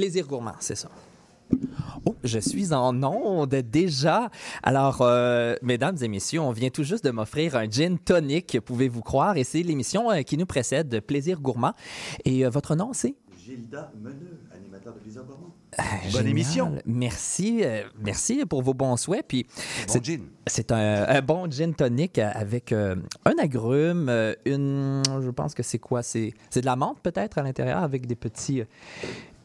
Plaisir gourmand, c'est ça. Oh, je suis en onde déjà. Alors, euh, mesdames et messieurs, on vient tout juste de m'offrir un gin tonic, pouvez-vous croire, et c'est l'émission euh, qui nous précède de Plaisir Gourmand. Et euh, votre nom, c'est? Gilda Meneux, animateur de Plaisir Gourmand. Ah, Bonne génial. émission. Merci, merci pour vos bons souhaits. Puis Bon c'est- un, un bon gin tonic avec un agrume, une, je pense que c'est quoi? C'est c'est de la menthe peut-être à l'intérieur avec des petits,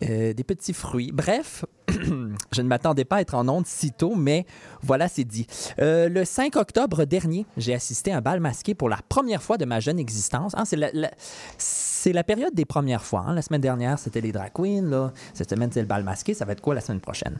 des petits fruits. Bref, je ne m'attendais pas à être en onde si tôt, mais voilà, c'est dit. Euh, le 5 octobre dernier, j'ai assisté à un bal masqué pour la première fois de ma jeune existence. Hein, c'est la, période des premières fois. hein. La semaine dernière, c'était les drag queens. Cette semaine, c'est le bal masqué. Ça va être quoi la semaine prochaine?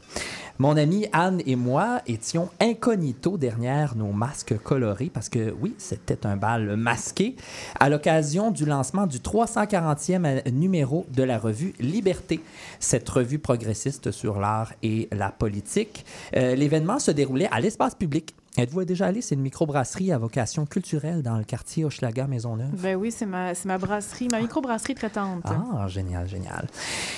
Mon amie Anne et moi étions incognito derrière nos masques colorés parce que, oui, c'était un bal masqué à l'occasion du lancement du 340e numéro de la revue Liberté, cette revue progressiste sur l'art et la politique. Euh, L'événement se déroulait à l'espace public. Êtes-vous déjà allé? C'est une microbrasserie à vocation culturelle dans le quartier Hochelaga Maisonneuve. Ben oui, c'est ma, ma brasserie, ma microbrasserie traitante. Ah, génial, génial.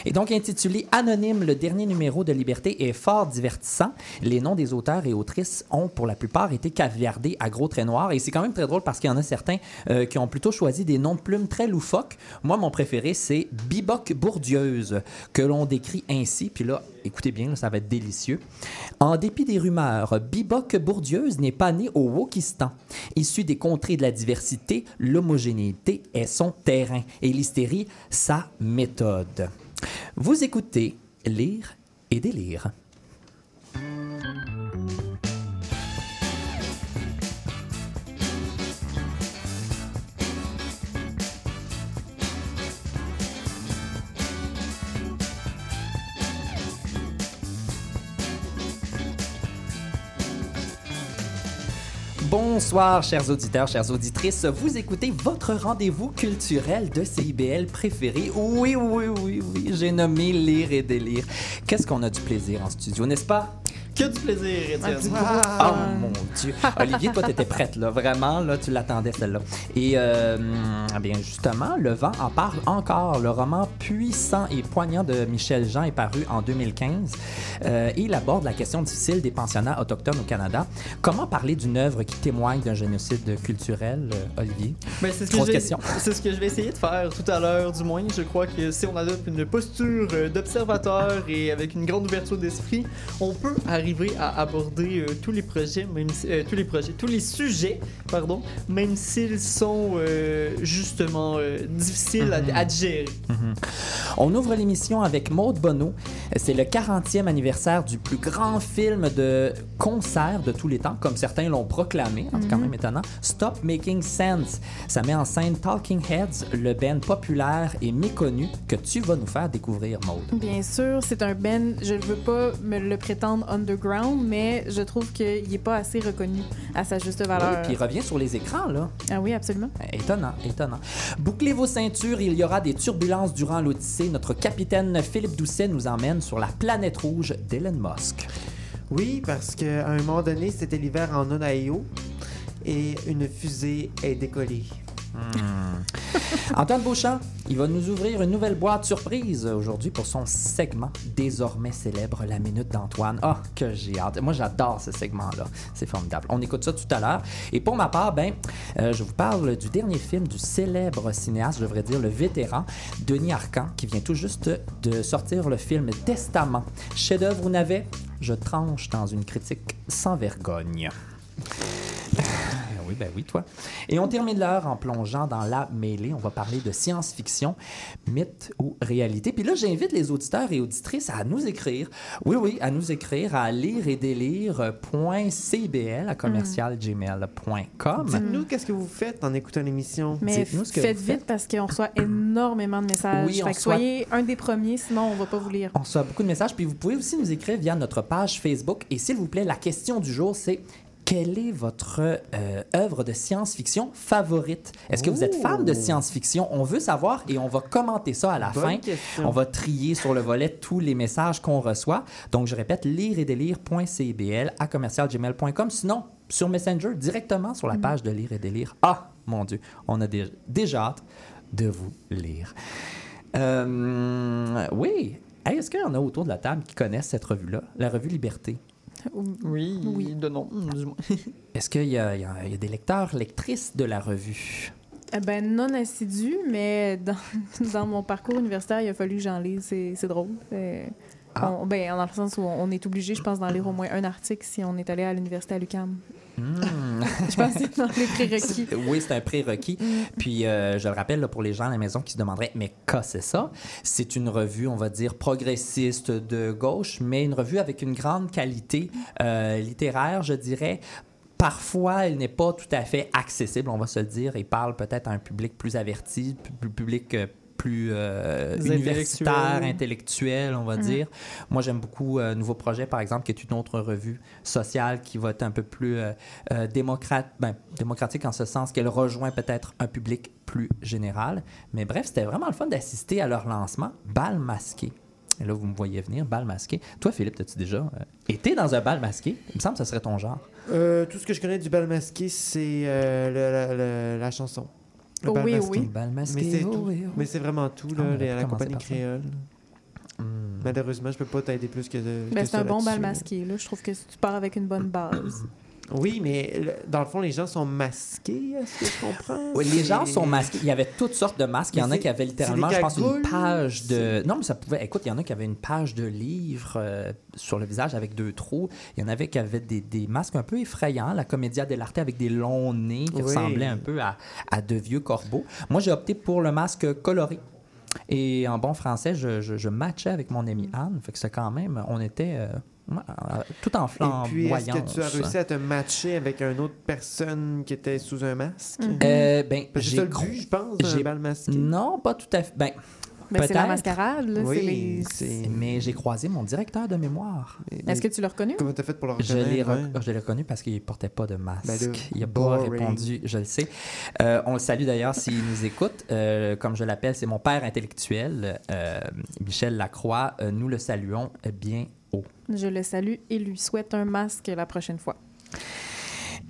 Et donc, intitulé Anonyme, le dernier numéro de Liberté est fort divertissant. Les noms des auteurs et autrices ont pour la plupart été caviardés à gros traits noirs. Et c'est quand même très drôle parce qu'il y en a certains euh, qui ont plutôt choisi des noms de plumes très loufoques. Moi, mon préféré, c'est Biboc Bourdieuse, que l'on décrit ainsi. Puis là, écoutez bien, ça va être délicieux. En dépit des rumeurs, Biboc Bourdieuse n'est pas né au Wokistan. Issu des contrées de la diversité, l'homogénéité est son terrain et l'hystérie sa méthode. Vous écoutez Lire et délire. Bonsoir, chers auditeurs, chères auditrices. Vous écoutez votre rendez-vous culturel de CIBL préféré. Oui, oui, oui, oui, j'ai nommé Lire et délire. Qu'est-ce qu'on a du plaisir en studio, n'est-ce pas? Que du plaisir, Étienne. gros Oh mon Dieu. Olivier, toi, t'étais prête, là. Vraiment, là, tu l'attendais, celle-là. Et, euh, eh bien, justement, Le vent en parle encore. Le roman puissant et poignant de Michel Jean est paru en 2015. Euh, et il aborde la question difficile des pensionnats autochtones au Canada. Comment parler d'une œuvre qui témoigne d'un génocide culturel, euh, Olivier? Ben, c'est ce, que c'est ce que je vais essayer de faire tout à l'heure, du moins. Je crois que si on adopte une posture euh, d'observateur et avec une grande ouverture d'esprit, on peut arriver à aborder euh, tous les projets, même si- euh, tous les projets, tous les sujets, pardon, même s'ils sont euh, justement euh, difficiles à- Mhm. à, digérer. On ouvre l'émission avec Maude Bonneau. C'est le 40e anniversaire du plus grand film de concert de tous les temps, comme certains l'ont proclamé, hein, c'est quand même étonnant. Stop Making Sense. Ça met en scène Talking Heads, le band populaire et méconnu que tu vas nous faire découvrir, Maude. Bien sûr, c'est un Ben, je ne veux pas me le prétendre underground, mais je trouve qu'il n'est pas assez reconnu à sa juste Oui, valeur. puis il revient sur les écrans, là. Ah oui, absolument. Étonnant, étonnant. Bouclez vos ceintures, il y aura des turbulences durant l'Odyssée. Notre capitaine Philippe Doucet nous emmène sur la planète rouge d'Elon Musk. Oui, parce qu'à un moment donné, c'était l'hiver en Ohio et une fusée est décollée. Antoine Beauchamp, il va nous ouvrir une nouvelle boîte surprise aujourd'hui pour son segment désormais célèbre, la minute d'Antoine. Ah, que j'ai hâte. Moi, j'adore ce segment-là. C'est formidable. On écoute ça tout à l'heure. Et pour ma part, ben, euh, je vous parle du dernier film du célèbre cinéaste, je devrais dire le vétéran, Denis Arcand, qui vient tout juste de sortir le film Testament. Chef-d'œuvre ou navet, je tranche dans une critique sans vergogne. Oui, ben oui, toi. Et on termine l'heure en plongeant dans la mêlée. On va parler de science-fiction, mythe ou réalité. Puis là, j'invite les auditeurs et auditrices à nous écrire. Oui, oui, à nous écrire à lire et délire.cbl à commercialgmail.com. Dites-nous qu'est-ce que vous faites en écoutant l'émission. Mais Dites-nous ce que faites vous vite parce qu'on reçoit énormément de messages. Oui, on fait que reçoit- soyez un des premiers, sinon on va pas vous lire. On reçoit beaucoup de messages. Puis vous pouvez aussi nous écrire via notre page Facebook. Et s'il vous plaît, la question du jour, c'est quelle est votre euh, œuvre de science-fiction favorite? Est-ce que vous êtes fan de Oh. science-fiction? On veut savoir et on va commenter ça à la Bonne fin. question. On va trier sur le volet tous les messages qu'on reçoit. Donc, je répète, lire et délire.cbl à commercialgmail.com. Sinon, sur Messenger, directement sur la page de Lire et délire. Ah, mon Dieu, on a dé- déjà hâte de vous lire. Euh, oui, Est-ce qu'il y en a autour de la table qui connaissent cette revue-là, la revue Liberté? Oui, Oui. de nom, du moins. Est-ce qu'il y, a- y y des lecteurs, lectrices de la revue? Eh ben, non assidu, mais dans, dans mon parcours universitaire, il a fallu que j'en lise. C'est drôle. Euh, Ah. on- ben, dans le sens où on est obligé, je pense, d'en lire au moins un article si on est allé à l'université à l'UQAM. Hmm. Je pense que c'est dans les prérequis. Oui, c'est un prérequis. Puis, euh, je le rappelle là, pour les gens à la maison qui se demanderaient, mais qu'est-ce que c'est ça? C'est une revue, on va dire, progressiste de gauche, mais une revue avec une grande qualité euh, littéraire, je dirais. Parfois, elle n'est pas tout à fait accessible, on va se le dire, et parle peut-être à un public plus averti, pu- public euh, plus euh, Des universitaire, intellectuels. intellectuel, on va Mm. dire. Moi, j'aime beaucoup euh, Nouveau Projet, par exemple, qui est une autre revue sociale qui va être un peu plus euh, euh, démocrate, ben, démocratique en ce sens qu'elle rejoint peut-être un public plus général. Mais bref, c'était vraiment le fun d'assister à leur lancement, Bal masqué. Et là, vous me voyez venir, bal masqué. Toi, Philippe, as-tu déjà euh, été dans un bal masqué? Il me semble que ce serait ton genre. Euh, tout ce que je connais du bal masqué, c'est euh, le- la, la- la chanson. Le bal oui, masqué. oui. Bal masqué, Mais c'est oh oui, oh. Mais c'est vraiment tout, Ah, là, aurait les- la compagnie créole. Hmm. Malheureusement, je peux pas t'aider plus que de. Ben, que c'est ça un bon bal masqué. Là. Je trouve que tu pars avec une bonne base. Oui, mais le- dans le fond, les gens sont masqués, est-ce que je comprends? Oui, les gens sont masqués. Il y avait toutes sortes de masques. Il y en a qui avaient littéralement, je pense, une page de. Non, mais ça pouvait. Écoute, il y en a qui avaient une page de livre euh, sur le visage avec deux trous. Il y en avait qui avaient des, des masques un peu effrayants. La comédia dell'arte avec des longs nez qui Oui. ressemblaient un peu à, à de vieux corbeaux. Moi, j'ai opté pour le masque coloré. Et en bon français, je, je, je matchais avec mon ami Anne. Fait que c'est quand même. On était. euh, euh, tout en Et puis, est-ce que tu as réussi à te matcher avec une autre personne qui était sous un masque? Mhm. Euh, ben, Parce que j'ai le je pense, j'ai- bal masqué. Non, pas tout à fait. Ben, Ben, c'est la mascarade. Là. Oui, c'est les- Mais j'ai croisé mon directeur de mémoire. Est-ce que tu l'as reconnu? Comment t'as fait pour le Je l'ai, reconnaître? rec- je l'ai reconnu parce qu'il ne portait pas de masque. Ben il n'a pas boring. répondu, je le sais. Euh, on le salue d'ailleurs s'il nous écoute. Euh, comme je l'appelle, c'est mon père intellectuel, euh, Michel Lacroix. Euh, nous le saluons bien Je le salue et lui souhaite un masque la prochaine fois.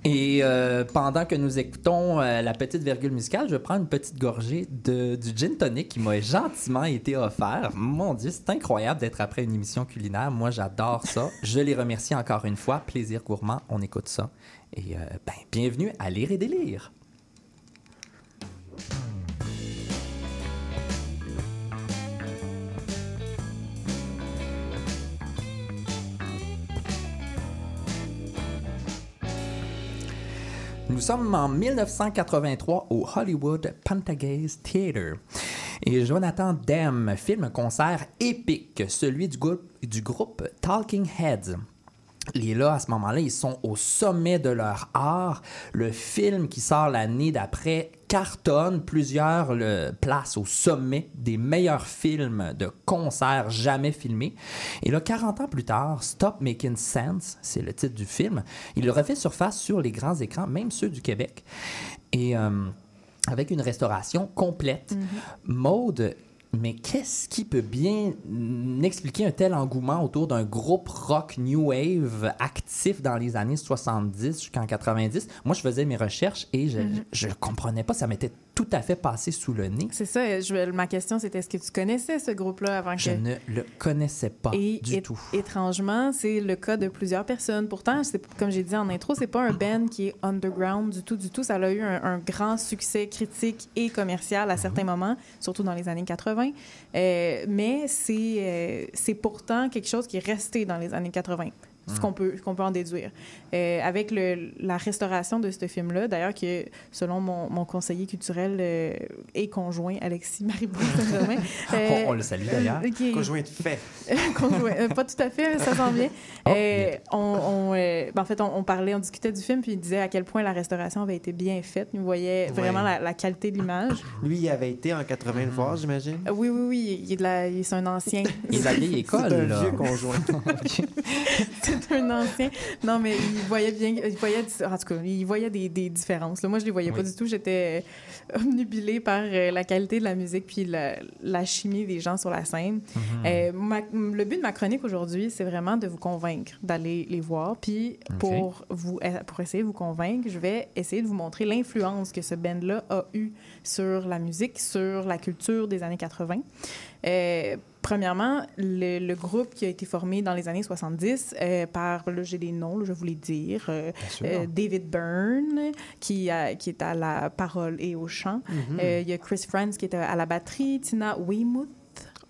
Et euh, pendant que nous écoutons euh, la petite virgule musicale, je prends une petite gorgée de, du gin tonic qui m'a gentiment été offert. Mon Dieu, c'est incroyable d'être après une émission culinaire. Moi, j'adore ça. Je les remercie encore une fois. Plaisir gourmand, on écoute ça. Et euh, ben, bienvenue à Lire et délire. Nous sommes en 1983 au Hollywood Pantagaze Theatre. Et Jonathan Demme filme un concert épique, celui du groupe Talking Heads. Et là, à ce moment-là, ils sont au sommet de leur art. Le film qui sort l'année d'après cartonne plusieurs le, places au sommet des meilleurs films de concerts jamais filmés. Et là, 40 ans plus tard, Stop Making Sense, c'est le titre du film, il refait surface sur les grands écrans, même ceux du Québec. Et euh, avec une restauration complète. Maude, mais qu'est-ce qui peut bien expliquer un tel engouement autour d'un groupe rock new wave actif dans les années 70 jusqu'en 90? Moi, je faisais mes recherches et je, je comprenais pas, ça m'était tout à fait passé sous le nez. C'est ça. je- ma question, c'était est-ce que tu connaissais ce groupe-là avant que. Je ne le connaissais pas Et du tout. étrangement, c'est le cas de plusieurs personnes. Pourtant, comme j'ai dit en intro, c'est pas un band qui est underground du tout, du tout. Ça a eu un, un grand succès critique et commercial à certains moments, surtout dans les années 80. Euh, mais c'est euh, c'est pourtant quelque chose qui est resté dans les années 80. Ce qu'on peut, qu'on peut en déduire. Euh, avec le, la restauration de ce film-là, d'ailleurs, que selon mon, mon conseiller culturel euh, et conjoint, Alexis Maribou Saint-Germain. euh, on, on le salue d'ailleurs. euh, est- Conjoint de fait. Conjoint. Euh, pas tout à fait, mais ça s'en vient. Oh, Euh, bien. on, on, euh, ben, en fait, on, on parlait, on discutait du film, puis il disait à quel point la restauration avait été bien faite. Il voyait vraiment la, la qualité de l'image. Lui, il avait été en 80 le voir, j'imagine. Euh, oui, oui, oui, il est, de la, il- c'est un ancien. Il est de la vieille école, C'est un là. vieux conjoint. c'est un ancien. Non, mais il voyait bien, il voyait, en tout cas, il voyait des, des différences. Là, moi, je les voyais pas du tout. J'étais euh, obnubilée par euh, la qualité de la musique puis la, la chimie des gens sur la scène. Mhm. Euh, ma- le but de ma chronique aujourd'hui, c'est vraiment de vous convaincre d'aller les voir. Puis pour, vous, pour essayer de vous convaincre, je vais essayer de vous montrer l'influence que ce band-là a eue sur la musique, sur la culture des années 80. Euh, premièrement, le, le groupe qui a été formé dans les années 70 euh, par, là, j'ai des noms, là, je vais vous les dire, euh, euh, David Byrne, qui, a- qui est à la parole et au chant. Mhm. Il y a Chris Franz qui est à la batterie, Tina Weymouth,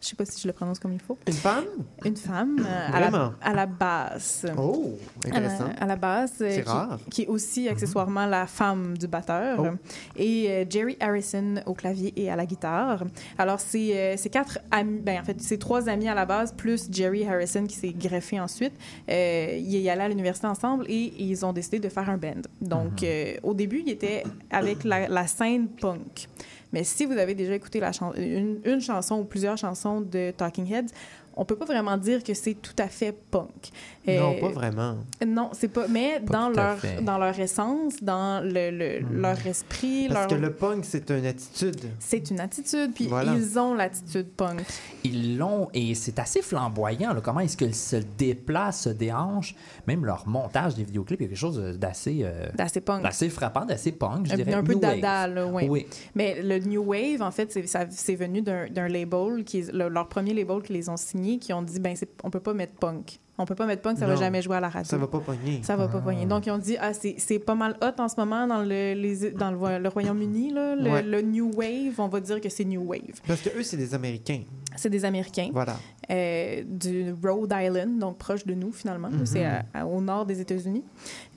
je sais pas si je le prononce comme il faut, Une femme? une femme euh, à, la, à la basse. Oh, À la, intéressant. à la basse, euh, C'est qui, rare. qui est aussi accessoirement la femme du batteur. Oh. Et euh, Jerry Harrison au clavier et à la guitare. Alors, c'est euh, c'est quatre amis, ben, en fait, c'est trois amis à la base, plus Jerry Harrison qui s'est greffé ensuite. Euh, ils y allaient à l'université ensemble et ils ont décidé de faire un band. Donc, euh, au début, ils étaient avec la, la scène punk. Mais si vous avez déjà écouté une chanson ou plusieurs chansons de Talking Heads, on peut pas vraiment dire que c'est tout à fait punk. Non, Euh, pas vraiment. non, c'est pas. Mais Pas dans leur, dans leur essence, dans le, le- leur esprit, Parce leur... que le punk, c'est une attitude. c'est une attitude. Puis Voilà. ils ont l'attitude punk. Ils l'ont et c'est assez flamboyant. là, comment est-ce qu'ils se déplacent, se déhanchent. Même leur montage des vidéoclips, il y a quelque chose d'assez euh, D'assez punk. d'assez frappant, d'assez punk, je un, dirais. un peu New wave. dada, là, ouais. Oui. Mais le New Wave, en fait, c'est, venu d'un, d'un label, qui le- leur premier label qui les ont signés, qui ont dit, ben, on peut pas mettre punk. On peut pas mettre punk, ça va Non. jamais jouer à la radio. Ça va pas pogner. Ça va pas poigner. Donc, ils ont dit, ah, c'est, c'est pas mal hot en ce moment dans le, les, dans le, le Royaume-Uni, là, le, Ouais. le New Wave, on va dire que c'est New Wave. Parce que eux, c'est des Américains. C'est des Américains. Voilà. euh, du Rhode Island, donc proche de nous finalement. Mhm. C'est à- à- au nord des États-Unis.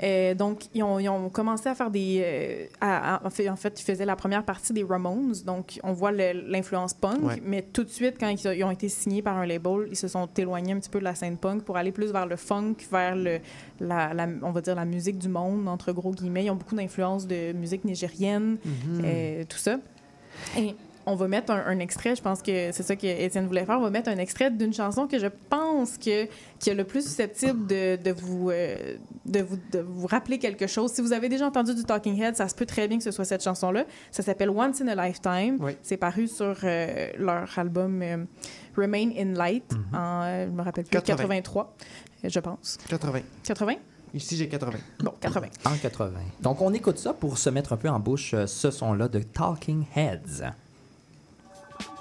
Euh, donc, ils ont, ils ont commencé à faire des... euh, à- à- en, fait, en fait, ils faisaient la première partie des Ramones, donc on voit le- l'influence punk, Ouais. mais tout de suite, quand ils ont été signés par un label, ils se sont éloignés un petit peu de la scène punk pour aller plus vers le funk, vers le, la, la- on va dire la musique du monde, entre gros guillemets. Ils ont beaucoup d'influence de musique nigérienne, Mhm. euh, tout ça. Et on va mettre un, un extrait, je pense que c'est ça que Étienne voulait faire, on va mettre un extrait d'une chanson que je pense que, qui est le plus susceptible de, de vous, euh, de, vous, de vous rappeler quelque chose. Si vous avez déjà entendu du Talking Head, ça se peut très bien que ce soit cette chanson-là. Ça s'appelle Once in a Lifetime. Oui. C'est paru sur euh, leur album euh, Remain in Light en, euh, je me rappelle plus, 80. 83, euh, je pense. 80. 80? Ici, j'ai 80. Bon, 80. En 80. Donc, on écoute ça pour se mettre un peu en bouche euh, ce son-là de Talking Heads.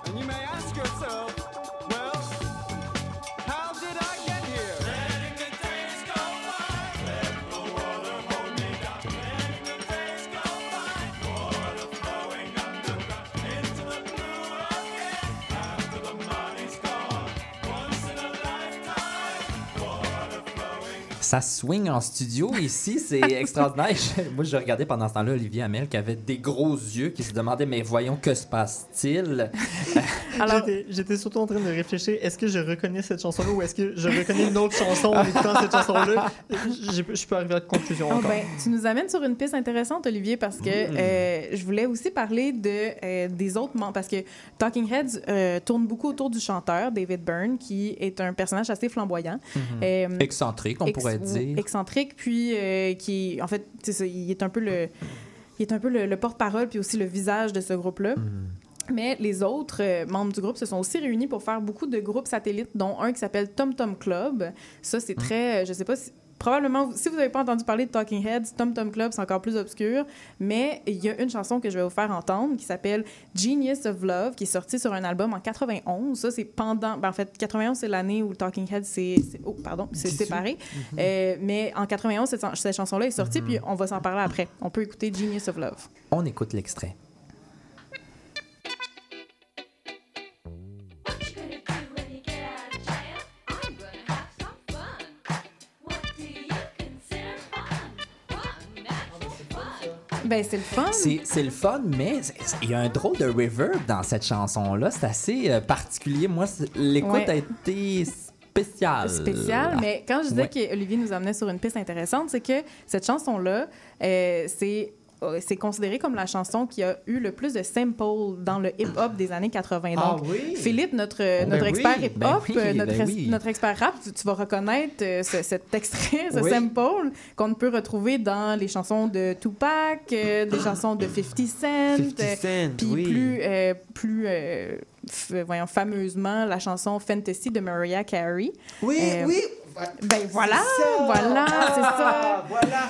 And you may ask yourself, Ça swing en studio ici, c'est extraordinaire. Moi, je regardais pendant ce temps-là Olivier Hamel qui avait des gros yeux, qui se demandait Mais voyons, que se passe-t-il? Alors, J'étais- J'étais surtout en train de réfléchir, est-ce que je reconnais cette chanson-là ou est-ce que je reconnais une autre chanson en écoutant cette chanson-là? Je suis pas arrivé à la conclusion Ah, encore. ben, tu nous amènes sur une piste intéressante, Olivier, parce que euh, je voulais aussi parler de, euh, des autres membres, parce que Talking Heads euh, tourne beaucoup autour du chanteur David Byrne, qui est un personnage assez flamboyant. Euh, Excentrique, on ex- pourrait ou- dire. Excentrique, puis euh, qui, en fait, ça, il est un peu le, il est un peu le, le porte-parole, puis aussi le visage de ce groupe-là. Mais les autres euh, membres du groupe se sont aussi réunis pour faire beaucoup de groupes satellites, dont un qui s'appelle Tom Tom Club. Ça, c'est très, euh, je sais pas si. Probablement, si vous n'avez pas entendu parler de Talking Heads, Tom Tom Club, c'est encore plus obscur. Mais il y a une chanson que je vais vous faire entendre qui s'appelle Genius of Love, qui est sortie sur un album en 91. Ça, c'est pendant. ben, en fait, 91, c'est l'année où Talking Heads s'est. Oh, pardon, Dissous. séparé. Euh, mais en 91, cette, cette chanson-là est sortie, puis on va s'en parler après. On peut écouter Genius of Love. On écoute l'extrait. Ben, c'est le fun. C'est le fun, mais il y a un drôle de reverb dans cette chanson-là. C'est assez euh, particulier. Moi, l'écoute Ouais. a été spéciale. spécial, mais quand je disais Ouais. qu'Olivier nous amenait sur une piste intéressante, c'est que cette chanson-là, euh, c'est c'est considéré comme la chanson qui a eu le plus de samples dans le hip-hop des années 80. Ah Donc, oui? Philippe, notre, Ben notre oui, expert ben hip-hop, oui, euh, notre, ben oui. notre expert rap, tu, tu vas reconnaître euh, ce- cet extrait, ce sample qu'on peut retrouver dans les chansons de Tupac, euh, des chansons de 50 Cent, 50 euh, Cent, puis plus, euh, plus euh, voyons, fameusement, la chanson Fantasy de Mariah Carey. Oui, Euh, oui. Ben voilà, C'est ça. voilà, c'est ça. Ah, voilà.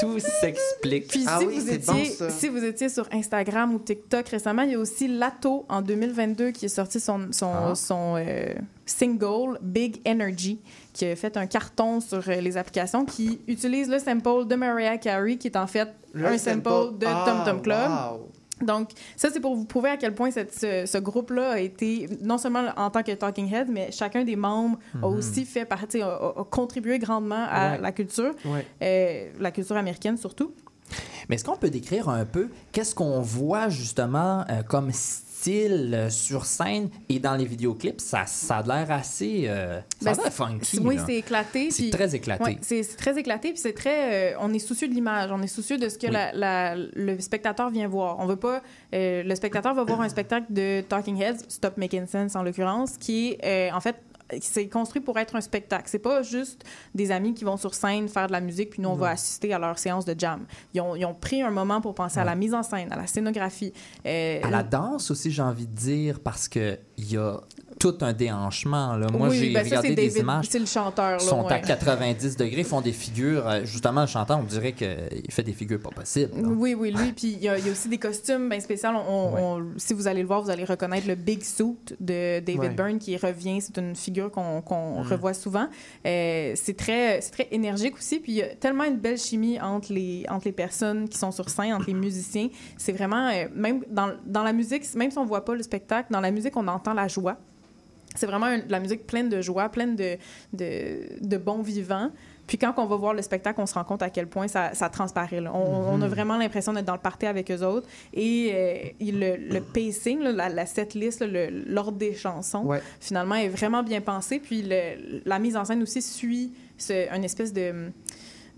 Tout s'explique. Puis Ah si, oui, vous c'est bon, étiez, ça. si vous étiez sur Instagram ou TikTok récemment, il y a aussi Lato en 2022 qui a sorti son, son, Ah. son euh, single Big Energy qui a fait un carton sur euh, les applications qui utilise le sample de Mariah Carey qui est en fait Le un sample de Ah, Tom Tom Club. wow. Donc, ça, c'est pour vous prouver à quel point cette- ce, ce groupe-là a été, non seulement en tant que Talking Head, mais chacun des membres a aussi fait partie, a, a- a contribué grandement à Ouais. la culture, Ouais. euh, la culture américaine surtout. Mais est-ce qu'on peut décrire un peu qu'est-ce qu'on voit justement euh, comme style euh, sur scène et dans les vidéoclips? Ça, ça a l'air assez. euh, ça a Ben, l'air funky. Oui, c'est éclaté. C'est très éclaté. Ouais, c'est très éclaté, puis c'est très. euh, on est soucieux de l'image, on est soucieux de ce que Oui. la- la- le spectateur vient voir. On veut pas. euh, le spectateur va voir un spectacle de Talking Heads, Stop Making Sense en l'occurrence, qui est en fait. C'est construit pour être un spectacle. C'est pas juste des amis qui vont sur scène faire de la musique, puis nous, on va assister à leur séance de jam. Ils ont, ils ont pris un moment pour penser à la mise en scène, à la scénographie. euh, À la danse aussi, j'ai envie de dire, parce qu'il y a tout un déhanchement. Là. Moi, oui, j'ai ben ça, regardé c'est des David- images. C'est le chanteur. Là, sont à ouais. 90 degrés, font des figures. euh, Justement, le chanteur, on dirait qu'il fait des figures pas possibles. là. Oui, oui, lui. Puis il y, a il y a aussi des costumes bien spéciaux. On- on- Ouais. on- si vous allez le voir, vous allez reconnaître le Big Suit de David Ouais. Byrne qui revient. C'est une figure qu'on qu'on revoit souvent. Euh, c'est très, très énergique aussi. Puis il y a tellement une belle chimie entre les, entre les personnes qui sont sur scène, entre les musiciens. C'est vraiment, euh, même dans, dans la musique, même si on voit pas le spectacle, dans la musique, on entend la joie. C'est vraiment un- de la musique pleine de joie, pleine de, de, de bons vivants. Puis quand on va voir le spectacle, on se rend compte à quel point ça, ça transparaît. là. On, on a vraiment l'impression d'être dans le party avec eux autres. Et, euh, le, le pacing, là, la, la setlist, l'ordre des chansons, Ouais. finalement, est vraiment bien pensé. Puis le- la mise en scène aussi suit ce, une espèce de,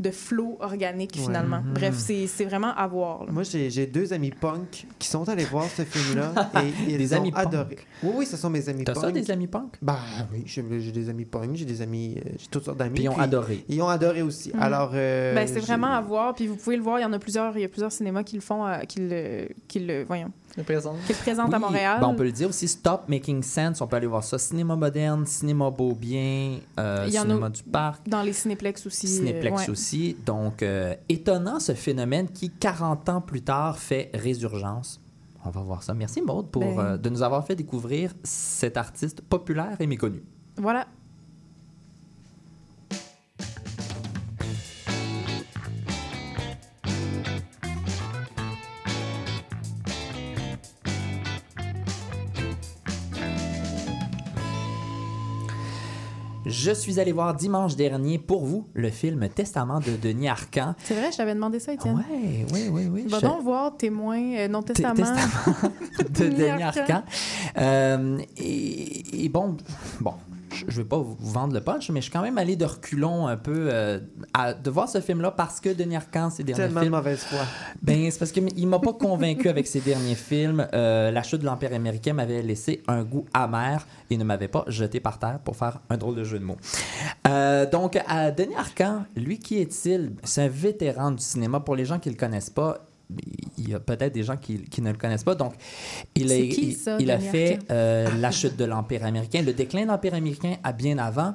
de flow organique, Ouais. finalement. Bref, c'est c'est vraiment à voir. là. Moi, j'ai j'ai deux amis punk qui sont allés voir ce film-là et ils Des ont amis punk? adoré. Oui, oui, ce sont mes amis T'as punk. ça, des amis punk? Ben oui, j'ai des amis punk, j'ai des amis, euh, j'ai toutes sortes d'amis. Puis ils ont puis adoré. Ils ont adoré aussi. Mhm. Alors, euh, Ben, c'est vraiment à voir. Puis vous pouvez le voir, il y en a plusieurs, il y a plusieurs cinémas qui le font, euh, qui, le, qui, le, voyons, présente. qui le présentent à Montréal. ben, on peut le dire aussi, Stop Making Sense, on peut aller voir ça. Cinéma moderne, cinéma beau bien, euh, Il y en a- cinéma du parc, Dans les cinéplex aussi. Cinéplex ouais. aussi. Donc, euh, étonnant ce phénomène qui, 40 ans plus tard, fait résurgence. On va voir ça. Merci Maude pour Ben- euh, de nous avoir fait découvrir cet artiste populaire et méconnu. Voilà. Je suis allé voir dimanche dernier pour vous le film Testament de Denis Arcand. C'est vrai, je t'avais demandé ça, Étienne. Ouais, oui, oui, oui. Va Je- donc voir Témoin, euh, non testament. Testament de Denis. Arcand. Euh, et, et bon, bon, je je vais pas vous vendre le punch, mais je suis quand même allé de reculons un peu euh, à, de voir ce film-là parce que Denis Arcand, ses derniers Tellement de films, mauvaise foi. ben, c'est parce qu'il m'a pas convaincu avec ses derniers films. Euh, la chute de l'Empire américain m'avait laissé un goût amer et ne m'avait pas jeté par terre pour faire un drôle de jeu de mots. Euh, donc, à Denis Arcand, lui, qui est-il? C'est un vétéran du cinéma. Pour les gens qui le connaissent pas, il y a peut-être des gens qui, qui ne le connaissent pas. Donc, il a, qui, il- ça, il a Denis fait euh, la chute de l'Empire américain, le déclin de l'Empire américain à bien avant,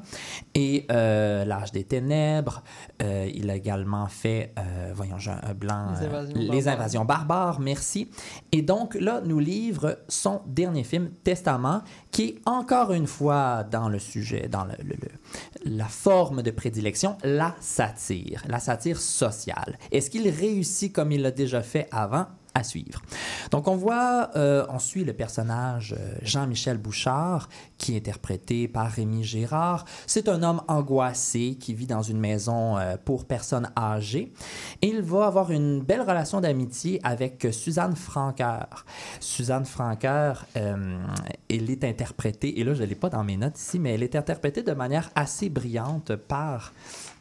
et euh, l'âge des ténèbres. Euh, il a également fait, euh, voyons, j'ai un blanc, Les euh, invasions les barbares. invasions barbares, merci. Et donc là, nous livre son dernier film, Testament, qui est encore une fois dans le sujet, dans le- le- le- la forme de prédilection, la satire, la satire sociale. Est-ce qu'il réussit comme il l'a déjà fait avant? à suivre. Donc on voit, euh, on suit le personnage euh, Jean-Michel Bouchard, qui est interprété par Rémi Gérard. C'est un homme angoissé qui vit dans une maison euh, pour personnes âgées. Et il va avoir une belle relation d'amitié avec Suzanne Franqueur. Suzanne Franqueur, elle est interprétée, et là je ne l'ai pas dans mes notes ici, mais elle est interprétée de manière assez brillante par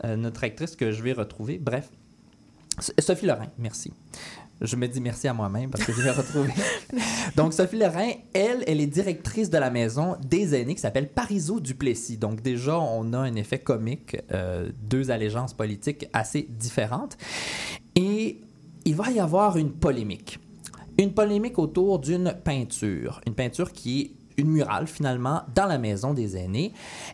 notre actrice que je vais retrouver. Bref, Sophie Lorrain, merci. Je me dis merci à moi-même parce que je vais retrouver. Donc, Sophie Lorrain, elle, elle est directrice de la maison des aînés qui s'appelle Parizeau Duplessis. Donc, déjà, on a un effet comique, euh, deux allégeances politiques assez différentes. Et il va y avoir une polémique. Une polémique autour d'une peinture. Une peinture qui est une murale, finalement, dans la maison des aînés.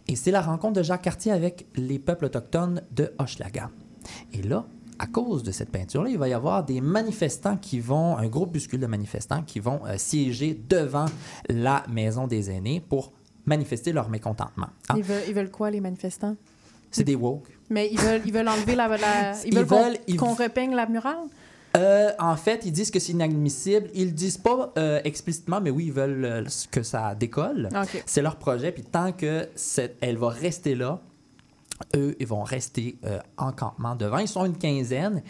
Et c'est la rencontre de Jacques Cartier avec les peuples autochtones de Hochelaga. Et là, à cause de cette peinture-là, il va y avoir des manifestants qui vont, un groupuscule de manifestants qui vont euh, siéger devant la maison des aînés pour manifester leur mécontentement. Ah, Ils, veulent, ils veulent quoi, les manifestants? c'est des woke. Mais ils veulent, ils veulent enlever la. la- ils Ils veulent qu'on qu'on repeigne la murale? Euh, en fait, ils disent que c'est inadmissible. Ils disent pas euh, explicitement, mais oui, ils veulent euh, que ça décolle. OK. C'est leur projet. Puis tant que elle va rester là, eux, ils vont rester euh, en campement devant. Ils sont une quinzaine.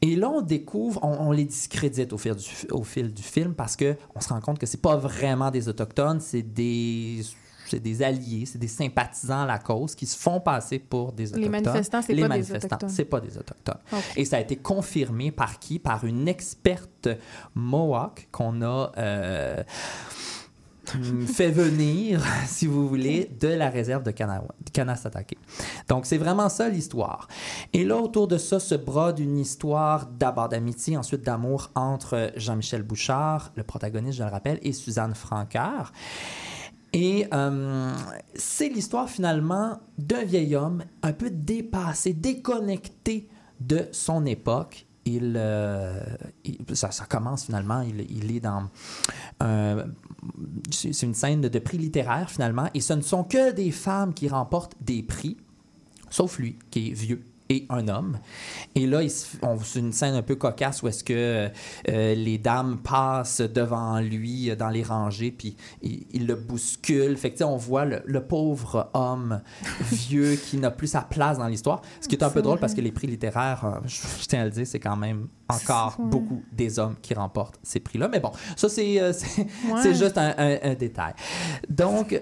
Et là, on découvre, on, on les discrédite au fil du, au fil du film parce que on se rend compte que c'est pas vraiment des autochtones, c'est des c'est des alliés, c'est des sympathisants à la cause qui se font passer pour des autochtones. Les manifestants, c'est Les pas des autochtones. c'est pas des autochtones. Et ça a été confirmé par qui? Par une experte Mohawk qu'on a euh, fait venir, si vous voulez, de la réserve de Kana- Kanasatake. Donc, c'est vraiment ça l'histoire. Et là, autour de ça se brode une histoire d'abord d'amitié, ensuite d'amour entre Jean-Michel Bouchard, le protagoniste, je le rappelle, et Suzanne Francard. Et euh, c'est l'histoire finalement d'un vieil homme un peu dépassé, déconnecté de son époque. Il, euh, ça, commence finalement, il, est dans... c'est une scène de prix littéraire finalement, et ce ne sont que des femmes qui remportent des prix, sauf lui, qui est vieux et un homme. Et là, c'est une scène un peu cocasse où est-ce que euh, les dames passent devant lui euh, dans les rangées, puis il, il le bouscule. Fait que, tu sais, on voit le, le pauvre homme vieux qui n'a plus sa place dans l'histoire. Ce qui est un peu drôle vrai. parce que les prix littéraires, euh, je, je tiens à le dire, c'est quand même encore beaucoup des hommes qui remportent ces prix-là. Mais bon, ça, c'est Ouais. juste un, un- un détail. Donc,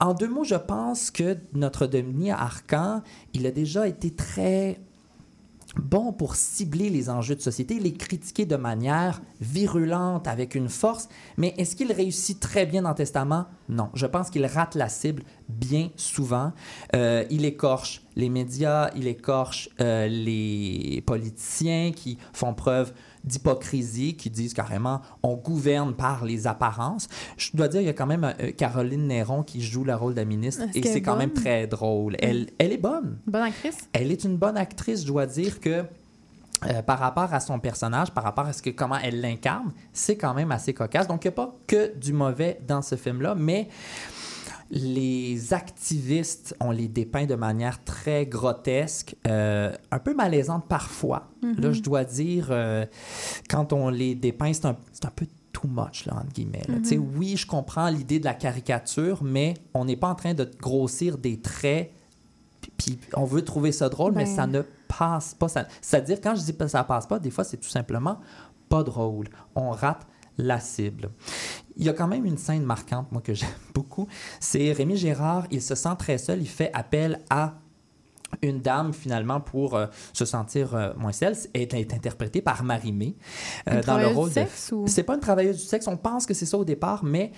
en deux mots, je pense que notre Dominique Arcan, il a déjà été très bon pour cibler les enjeux de société, les critiquer de manière virulente, avec une force. Mais est-ce qu'il réussit très bien dans Testament? Non. Je pense qu'il rate la cible bien souvent. Euh, il écorche les médias, il écorche euh, les politiciens qui font preuve d'hypocrisie, qui disent carrément on gouverne par les apparences. Je dois dire, il y a quand même euh, Caroline Néron qui joue le rôle de la ministre Est-ce et c'est est quand même très drôle. Elle, elle est bonne. Bonne actrice? Elle est une bonne actrice, je dois dire que euh, par rapport à son personnage, par rapport à ce que, comment elle l'incarne, c'est quand même assez cocasse. Donc, il n'y a pas que du mauvais dans ce film-là, mais les activistes, on les dépeint de manière très grotesque, euh, un peu malaisante parfois. Là, je dois dire, euh, quand on les dépeint, c'est un, c'est un peu too much, là, entre guillemets. là. Sais, Oui, je comprends l'idée de la caricature, mais on n'est pas en train de grossir des traits puis- on veut trouver ça drôle, mais Ben. ça ne passe pas. Ça- C'est-à-dire, quand je dis que ça passe pas, des fois, c'est tout simplement pas drôle. On rate la cible. Il y a quand même une scène marquante, moi, que j'aime beaucoup. C'est Rémi Gérard, il se sent très seul, il fait appel à une dame, finalement, pour euh, se sentir euh, moins seule. Est, est interprétée par Marie-Mé. euh, dans le travailleuse rôle du de sexe ou- c'est pas une travailleuse du sexe, on pense que c'est ça au départ, mais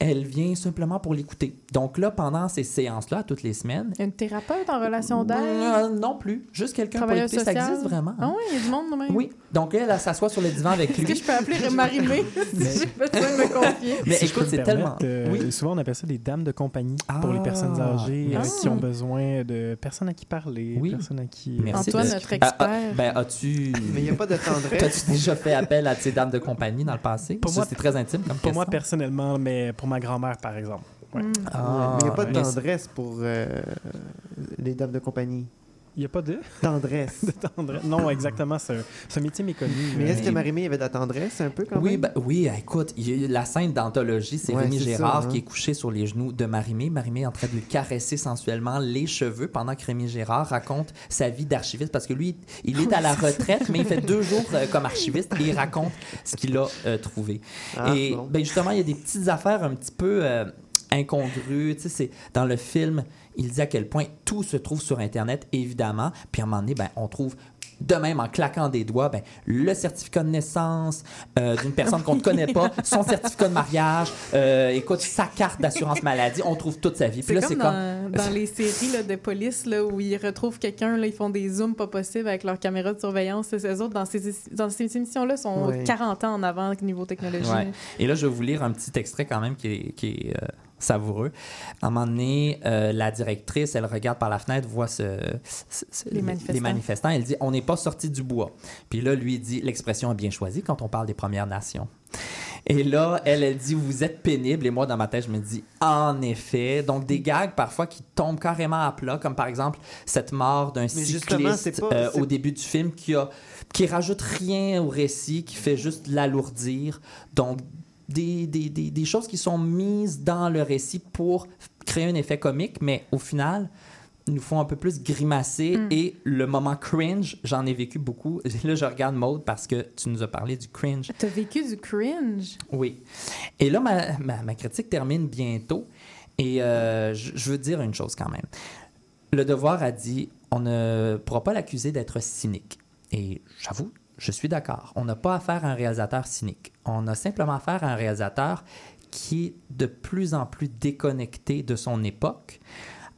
elle vient simplement pour l'écouter. Donc là, pendant ces séances-là, toutes les semaines, Une thérapeute en relation d'aide? euh, non plus, juste quelqu'un pour Travailleuse écouter, ça sociale? existe vraiment. Ah oui, il y a du monde de même. Oui, donc elle, elle s'assoit sur le divan avec Est-ce que lui. je peux appeler Marie-Mé si j'ai besoin de me confier? Mais Si écoute, c'est tellement... euh, Oui, Souvent, on appelle ça des dames de compagnie pour les Ah, personnes âgées euh, merci. qui ont besoin de personnes à qui parler, Oui. personnes à qui... euh, Merci Antoine, de- notre Ah, expert. ah, ben, as-tu... Mais il n'y a pas de tendresse. T'as-tu déjà fait appel à tes dames de compagnie dans le passé? Pour moi- c'est très intime comme Pour moi, personnellement, mais pour ma grand-mère, par exemple. Ouais. Mm. Ah, mais il n'y a pas de tendresse pour euh, les dames de compagnie. Il n'y a pas de, Tendresse. de tendresse. Non, exactement, c'est un, métier méconnu. Mais est-ce euh, que Marie-Mé avait de la tendresse un peu quand Oui, même? ben, oui, écoute, il y a eu la scène d'anthologie, c'est Ouais, Rémi ça, Gérard hein. qui est couché sur les genoux de Marimé. Marimé est en train de lui caresser sensuellement les cheveux pendant que Rémi Gérard raconte sa vie d'archiviste parce que lui, il est à la retraite, mais il fait deux jours euh, comme archiviste et il raconte ce qu'il a euh, trouvé. Ah, et bon. ben, justement, il y a des petites affaires un petit peu euh, sais, c'est- dans le film, il dit à quel point tout se trouve sur Internet, évidemment. Puis à un moment donné, ben, on trouve de même en claquant des doigts ben, le certificat de naissance euh, d'une personne qu'on ne connaît pas, son certificat de mariage, euh, écoute, sa carte d'assurance maladie, on trouve toute sa vie. Puis C'est là, comme, c'est dans, dans les séries là, de police là, où ils retrouvent quelqu'un, là, ils font des zooms pas possibles avec leur caméra de surveillance. Ces autres, dans ces, dans ces émissions-là, sont Ouais. 40 ans en avant niveau technologie. Ouais. Et là, je vais vous lire un petit extrait quand même qui est, qui est, euh, savoureux. À un moment donné, euh, la directrice, elle regarde par la fenêtre, voit ce, ce- ce- Les manifestants. manifestants. Elle dit On n'est pas sorti du bois. Puis là, lui, il dit L'expression est bien choisie quand on parle des Premières Nations. Et là, elle, elle dit Vous êtes pénible. Et moi, dans ma tête, je me dis En effet. Donc, des gags parfois qui tombent carrément à plat, comme par exemple cette mort d'un cycliste pas- euh, au début du film qui, a, qui rajoute rien au récit, qui fait juste l'alourdir. Donc, des, des, des, des choses qui sont mises dans le récit pour créer un effet comique, mais au final, nous font un peu plus grimacer. Mm. Et le moment cringe, j'en ai vécu beaucoup. Là, je regarde Maude parce que tu nous as parlé du cringe. T'as vécu du cringe? Oui. Et là, ma, ma, ma critique termine bientôt. Et euh, je, je veux dire une chose quand même. Le Devoir a dit on ne pourra pas l'accuser d'être cynique. Et j'avoue, je suis d'accord. On n'a pas affaire à un réalisateur cynique. On a simplement affaire à un réalisateur qui est de plus en plus déconnecté de son époque,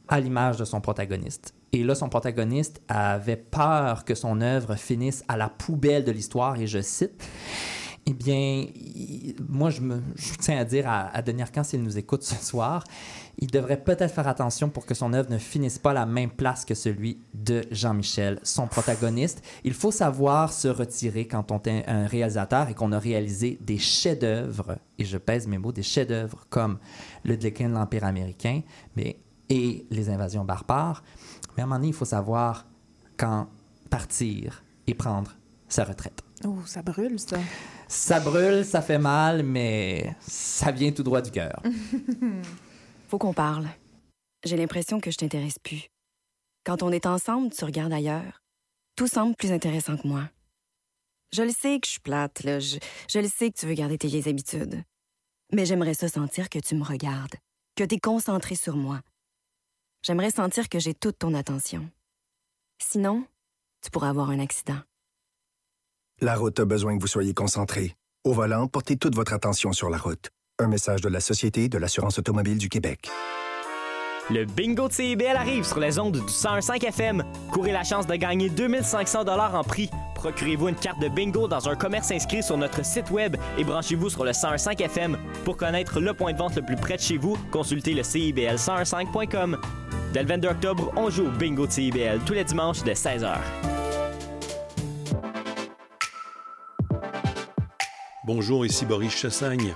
à l'image de son protagoniste. Et là, son protagoniste avait peur que son œuvre finisse à la poubelle de l'histoire, et je cite, eh bien, moi, je, me, tiens à dire à, Denis Arcand, s'il nous écoute ce soir, il devrait peut-être faire attention pour que son œuvre ne finisse pas à la même place que celui de Jean-Michel, son protagoniste. Il faut savoir se retirer quand on est un réalisateur et qu'on a réalisé des chefs-d'œuvre, et je pèse mes mots, des chefs-d'œuvre comme Le déclin de l'Empire américain mais, et Les invasions barbares. Mais à un moment donné, il faut savoir quand partir et prendre sa retraite. Oh, ça brûle, ça. Ça brûle, ça fait mal, mais ça vient tout droit du cœur. Faut qu'on parle. J'ai l'impression que je t'intéresse plus. Quand on est ensemble, tu regardes ailleurs. Tout semble plus intéressant que moi. Je le sais que je suis plate. Je, le sais que tu veux garder tes vieilles habitudes. Mais j'aimerais ça sentir que tu me regardes, que tu es concentré sur moi. J'aimerais sentir que j'ai toute ton attention. Sinon, tu pourrais avoir un accident. La route a besoin que vous soyez concentré. Au volant, portez toute votre attention sur la route. Un message de la Société de l'assurance automobile du Québec. Le bingo de CIBL arrive sur les ondes du 101.5 FM. Courez la chance de gagner 2500 dollars en prix. Procurez-vous une carte de bingo dans un commerce inscrit sur notre site web et branchez-vous sur le 101.5 FM. Pour connaître le point de vente le plus près de chez vous, consultez le CIBL101.5.com. Dès le 22 octobre, on joue au bingo de CIBL tous les dimanches de 16h. Bonjour, ici Boris Chassagne.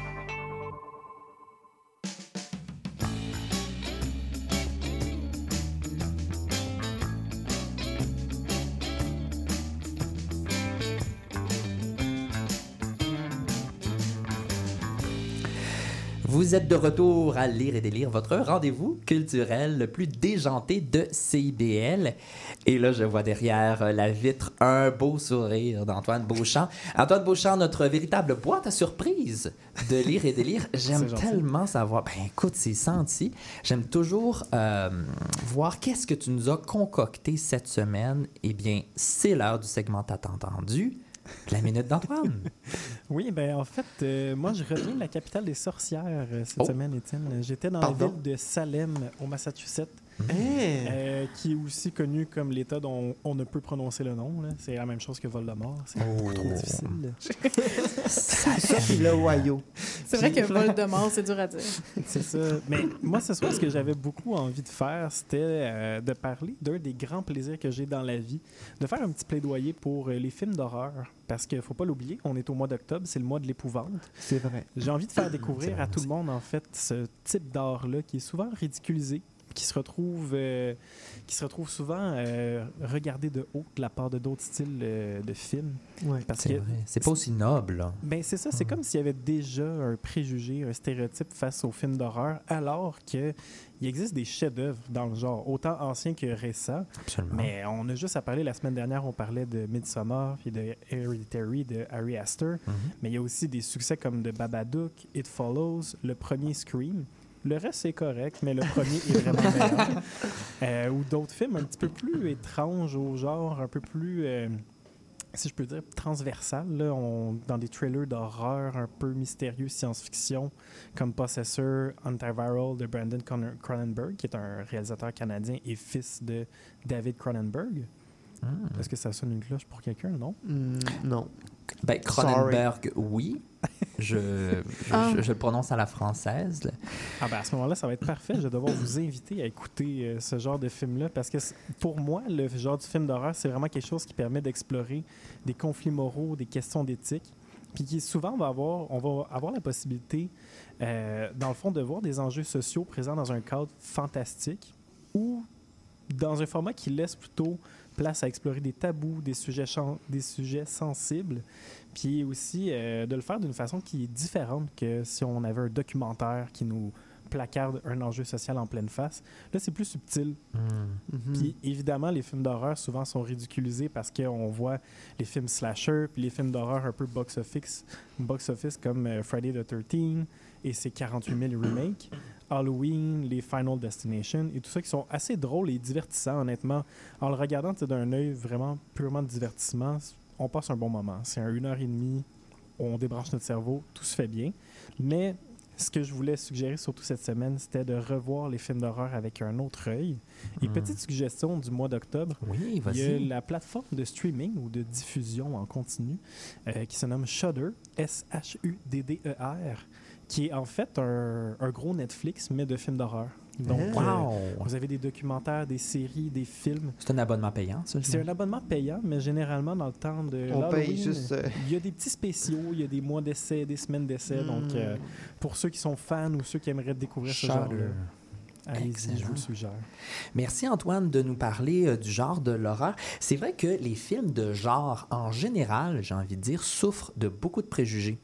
Vous êtes de retour à Lire et délire, votre rendez-vous culturel le plus déjanté de CIBL. Et là, je vois derrière euh, la vitre un beau sourire d'Antoine Beauchamp. Antoine Beauchamp, notre véritable boîte à surprise de Lire et délire. J'aime tellement savoir. Ben écoute, c'est senti. J'aime toujours euh, voir qu'est-ce que tu nous as concocté cette semaine. Eh bien, c'est l'heure du segment T'as entendu. La minute d'Antoine. Oui, ben en fait, euh, moi, je reviens de la capitale des sorcières euh, cette Oh. semaine, Étienne. J'étais dans Pardon? la ville de Salem, au Massachusetts, Hein? euh, qui est aussi connu comme l'État dont on ne peut prononcer le nom. C'est la même chose que Voldemort. C'est beaucoup trop difficile. Ça, puis l'Ohio. C'est vrai que Voldemort, c'est dur à dire. C'est ça. Mais moi, ce soir, ce que j'avais beaucoup envie de faire, c'était euh, de parler d'un des grands plaisirs que j'ai dans la vie, de faire un petit plaidoyer pour euh, les films d'horreur. Parce qu'il faut pas l'oublier, on est au mois d'octobre, c'est le mois de l'épouvante. C'est vrai. J'ai envie de faire découvrir C'est à tout le monde, en fait, ce type d'art-là qui est souvent ridiculisé, qui se retrouve, euh, qui se retrouve souvent euh, regardé de haut de la part de d'autres styles euh, de films. Ouais. Parce C'est que vrai. C'est pas aussi noble. ben c'est ça, c'est comme s'il y avait déjà un préjugé, un stéréotype face aux films d'horreur, alors que il existe des chefs-d'œuvre dans le genre, autant anciens que récents. Absolument. Mais on a juste à parler la semaine dernière, on parlait de Midsommar puis de Hereditary de Harry Astor. Mhm. Mais il y a aussi des succès comme The Babadook, It Follows, le premier Scream. Le reste, c'est correct, mais le premier est vraiment meilleur. Euh, ou d'autres films un petit peu plus étranges, au genre un peu plus, euh, si je peux dire, transversal, là, on- dans des trailers d'horreur un peu mystérieux, science-fiction, comme Possessor, Antiviral de Brandon Cron- Cronenberg, qui est un réalisateur canadien et fils de David Cronenberg. Hmm. Est-ce que ça sonne une cloche pour quelqu'un, non? Hmm, non. Ben, Cronenberg, oui. Je, je, Ah. je- je le prononce à la française. Ah ben à ce moment-là, ça va être parfait. Je vais devoir vous inviter à écouter euh, ce genre de film-là parce que pour moi, le genre du film d'horreur, c'est vraiment quelque chose qui permet d'explorer des conflits moraux, des questions d'éthique, puis qui souvent on va avoir, on va avoir la possibilité, euh, dans le fond, de voir des enjeux sociaux présents dans un cadre fantastique ou dans un format qui laisse plutôt place à explorer des tabous, des sujets, des sujets sensibles, puis aussi euh, de le faire d'une façon qui est différente que si on avait un documentaire qui nous placarde un enjeu social en pleine face. Là, c'est plus subtil. Hmm. Puis évidemment, les films d'horreur souvent sont ridiculisés parce qu'on voit les films slasher, puis les films d'horreur un peu box-office, box-office comme euh, Friday the 13 et ses 48 000 remakes, Halloween, les Final Destination et tout ça qui sont assez drôles et divertissants, honnêtement. En le regardant d'un œil vraiment purement de divertissement, on passe un bon moment. C'est un une heure et demie, on débranche notre cerveau, tout se fait bien. Mais ce que je voulais suggérer surtout cette semaine, c'était de revoir les films d'horreur avec un autre œil. Et Hmm. petite suggestion du mois d'octobre, Oui, il y a la plateforme de streaming ou de diffusion en continu euh, qui se nomme Shudder, S-H-U-D-D-E-R, qui est en fait un, un gros Netflix, mais de films d'horreur. Donc, euh, Wow! vous avez des documentaires, des séries, des films. C'est un abonnement payant, ça? C'est un abonnement payant, mais généralement, dans le temps de On paye juste, euh, il y a des petits spéciaux, il y a des mois d'essai, des semaines d'essai. Donc, euh, pour ceux qui sont fans ou ceux qui aimeraient découvrir ce genre. Allez-y, je Excellent. vous le suggère. Merci Antoine de nous parler euh, du genre de l'horreur. C'est vrai que les films de genre, en général, j'ai envie de dire, souffrent de beaucoup de préjugés.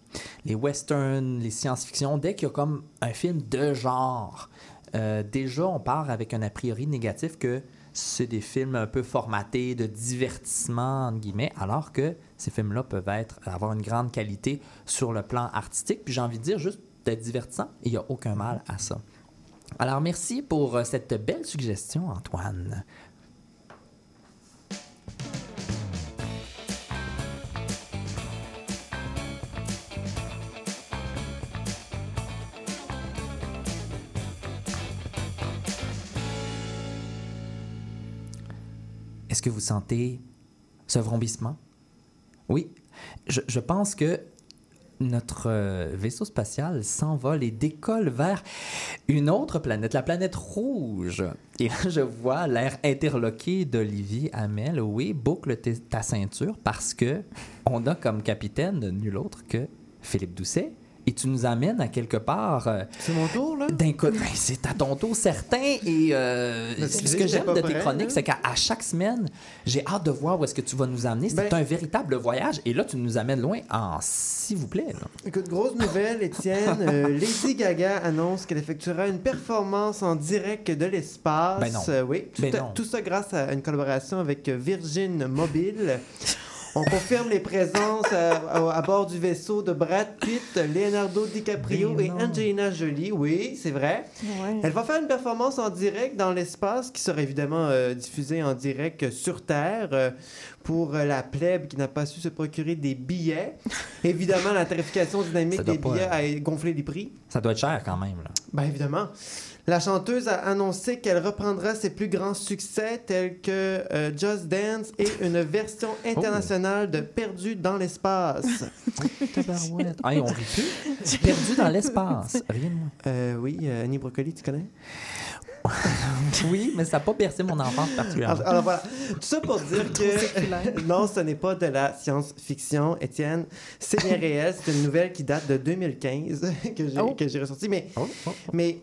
Les westerns, les science-fiction, dès qu'il y a comme un film de genre, euh, déjà on part avec un a priori négatif que c'est des films un peu formatés, de divertissement, entre guillemets, alors que ces films-là peuvent être, avoir une grande qualité sur le plan artistique. Puis j'ai envie de dire juste d'être divertissant, il n'y a aucun mal à ça. Alors, merci pour euh, cette belle suggestion, Antoine. Est-ce que vous sentez ce vrombissement? Oui, je, je pense que notre euh, vaisseau spatial s'envole et décolle vers une autre planète, la planète rouge. Et là, je vois l'air interloqué d'Olivier Hamel. Oui, boucle ta ceinture parce que on a comme capitaine nul autre que Philippe Doucet. Et tu nous amènes à quelque part. euh, C'est mon tour, là? d'un côté, ben, c'est à ton tour certain. Et euh, Mais ce que j'aime de tes prêt, chroniques, c'est qu'à chaque semaine, j'ai hâte de voir où est-ce que tu vas nous amener. C'est Ben- un véritable voyage. Et là, tu nous amènes loin en s'il vous plaît. là. Écoute, grosse nouvelle, Étienne. Euh, Lady Gaga annonce qu'elle effectuera une performance en direct de l'espace. Ben non. Euh, oui, tout, Ben ça- non. tout ça grâce à une collaboration avec Virgin Mobile. On confirme les présences euh, à, à bord du vaisseau de Brad Pitt, Leonardo DiCaprio Ben et. Angelina Jolie. Oui, c'est vrai. Ouais. Elle va faire une performance en direct dans l'espace qui sera évidemment euh, diffusée en direct sur Terre euh, pour euh, la plèbe qui n'a pas su se procurer des billets. évidemment, la tarification dynamique des pas, billets euh, a gonflé les prix. Ça doit être cher quand même. Là. Bien évidemment. La chanteuse a annoncé qu'elle reprendra ses plus grands succès tels que euh, Just Dance et une version internationale de Perdu dans l'espace. Tabarouette. Hey, on rit plus. Perdu dans l'espace. Rien de moins. Euh, oui, euh, Annie Brocoli, tu connais? Oui, mais ça n'a pas bercé mon enfance particulièrement. Alors, alors voilà, tout ça pour dire que non, ce n'est pas de la science-fiction, Étienne. C'est bien réel. C'est une nouvelle qui date de 2015 que j'ai Oh. ressortie. Mais, Oh, oh. mais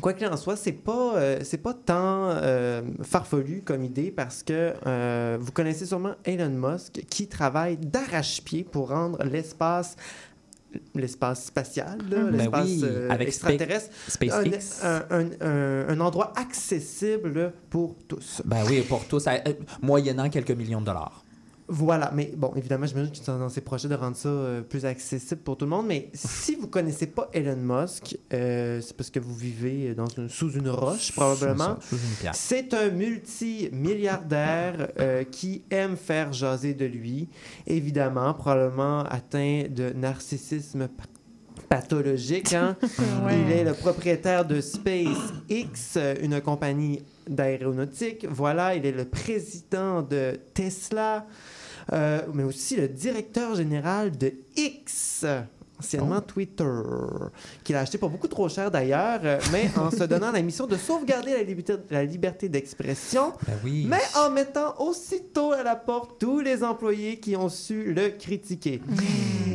quoi qu'il en soit, c'est pas euh, c'est pas tant euh, farfelu comme idée parce que euh, vous connaissez sûrement Elon Musk qui travaille d'arrache-pied pour rendre l'espace l'espace spatial, là, Mhm. Ben l'espace oui, euh, avec extraterrestre, SpaceX. un, un, un- un endroit accessible pour tous. Ben oui, pour tous, moyennant quelques millions de dollars. Voilà, mais bon, évidemment, j'imagine qu'ils sont dans ces projets de rendre ça euh, plus accessible pour tout le monde. Mais si vous connaissez pas Elon Musk, euh, c'est parce que vous vivez dans une- sous une roche, probablement. Sous une pierre. C'est un multimilliardaire euh, qui aime faire jaser de lui. Évidemment, probablement atteint de narcissisme pa- pathologique. hein. Ouais. Il est le propriétaire de SpaceX, une compagnie d'aéronautique. Voilà, il est le président de Tesla, euh, mais aussi le directeur général de X. Anciennement Twitter, qu'il a acheté pour beaucoup trop cher d'ailleurs, euh, mais en se donnant la mission de sauvegarder la liberté, la liberté d'expression, Ben oui. mais en mettant aussitôt à la porte tous les employés qui ont su le critiquer.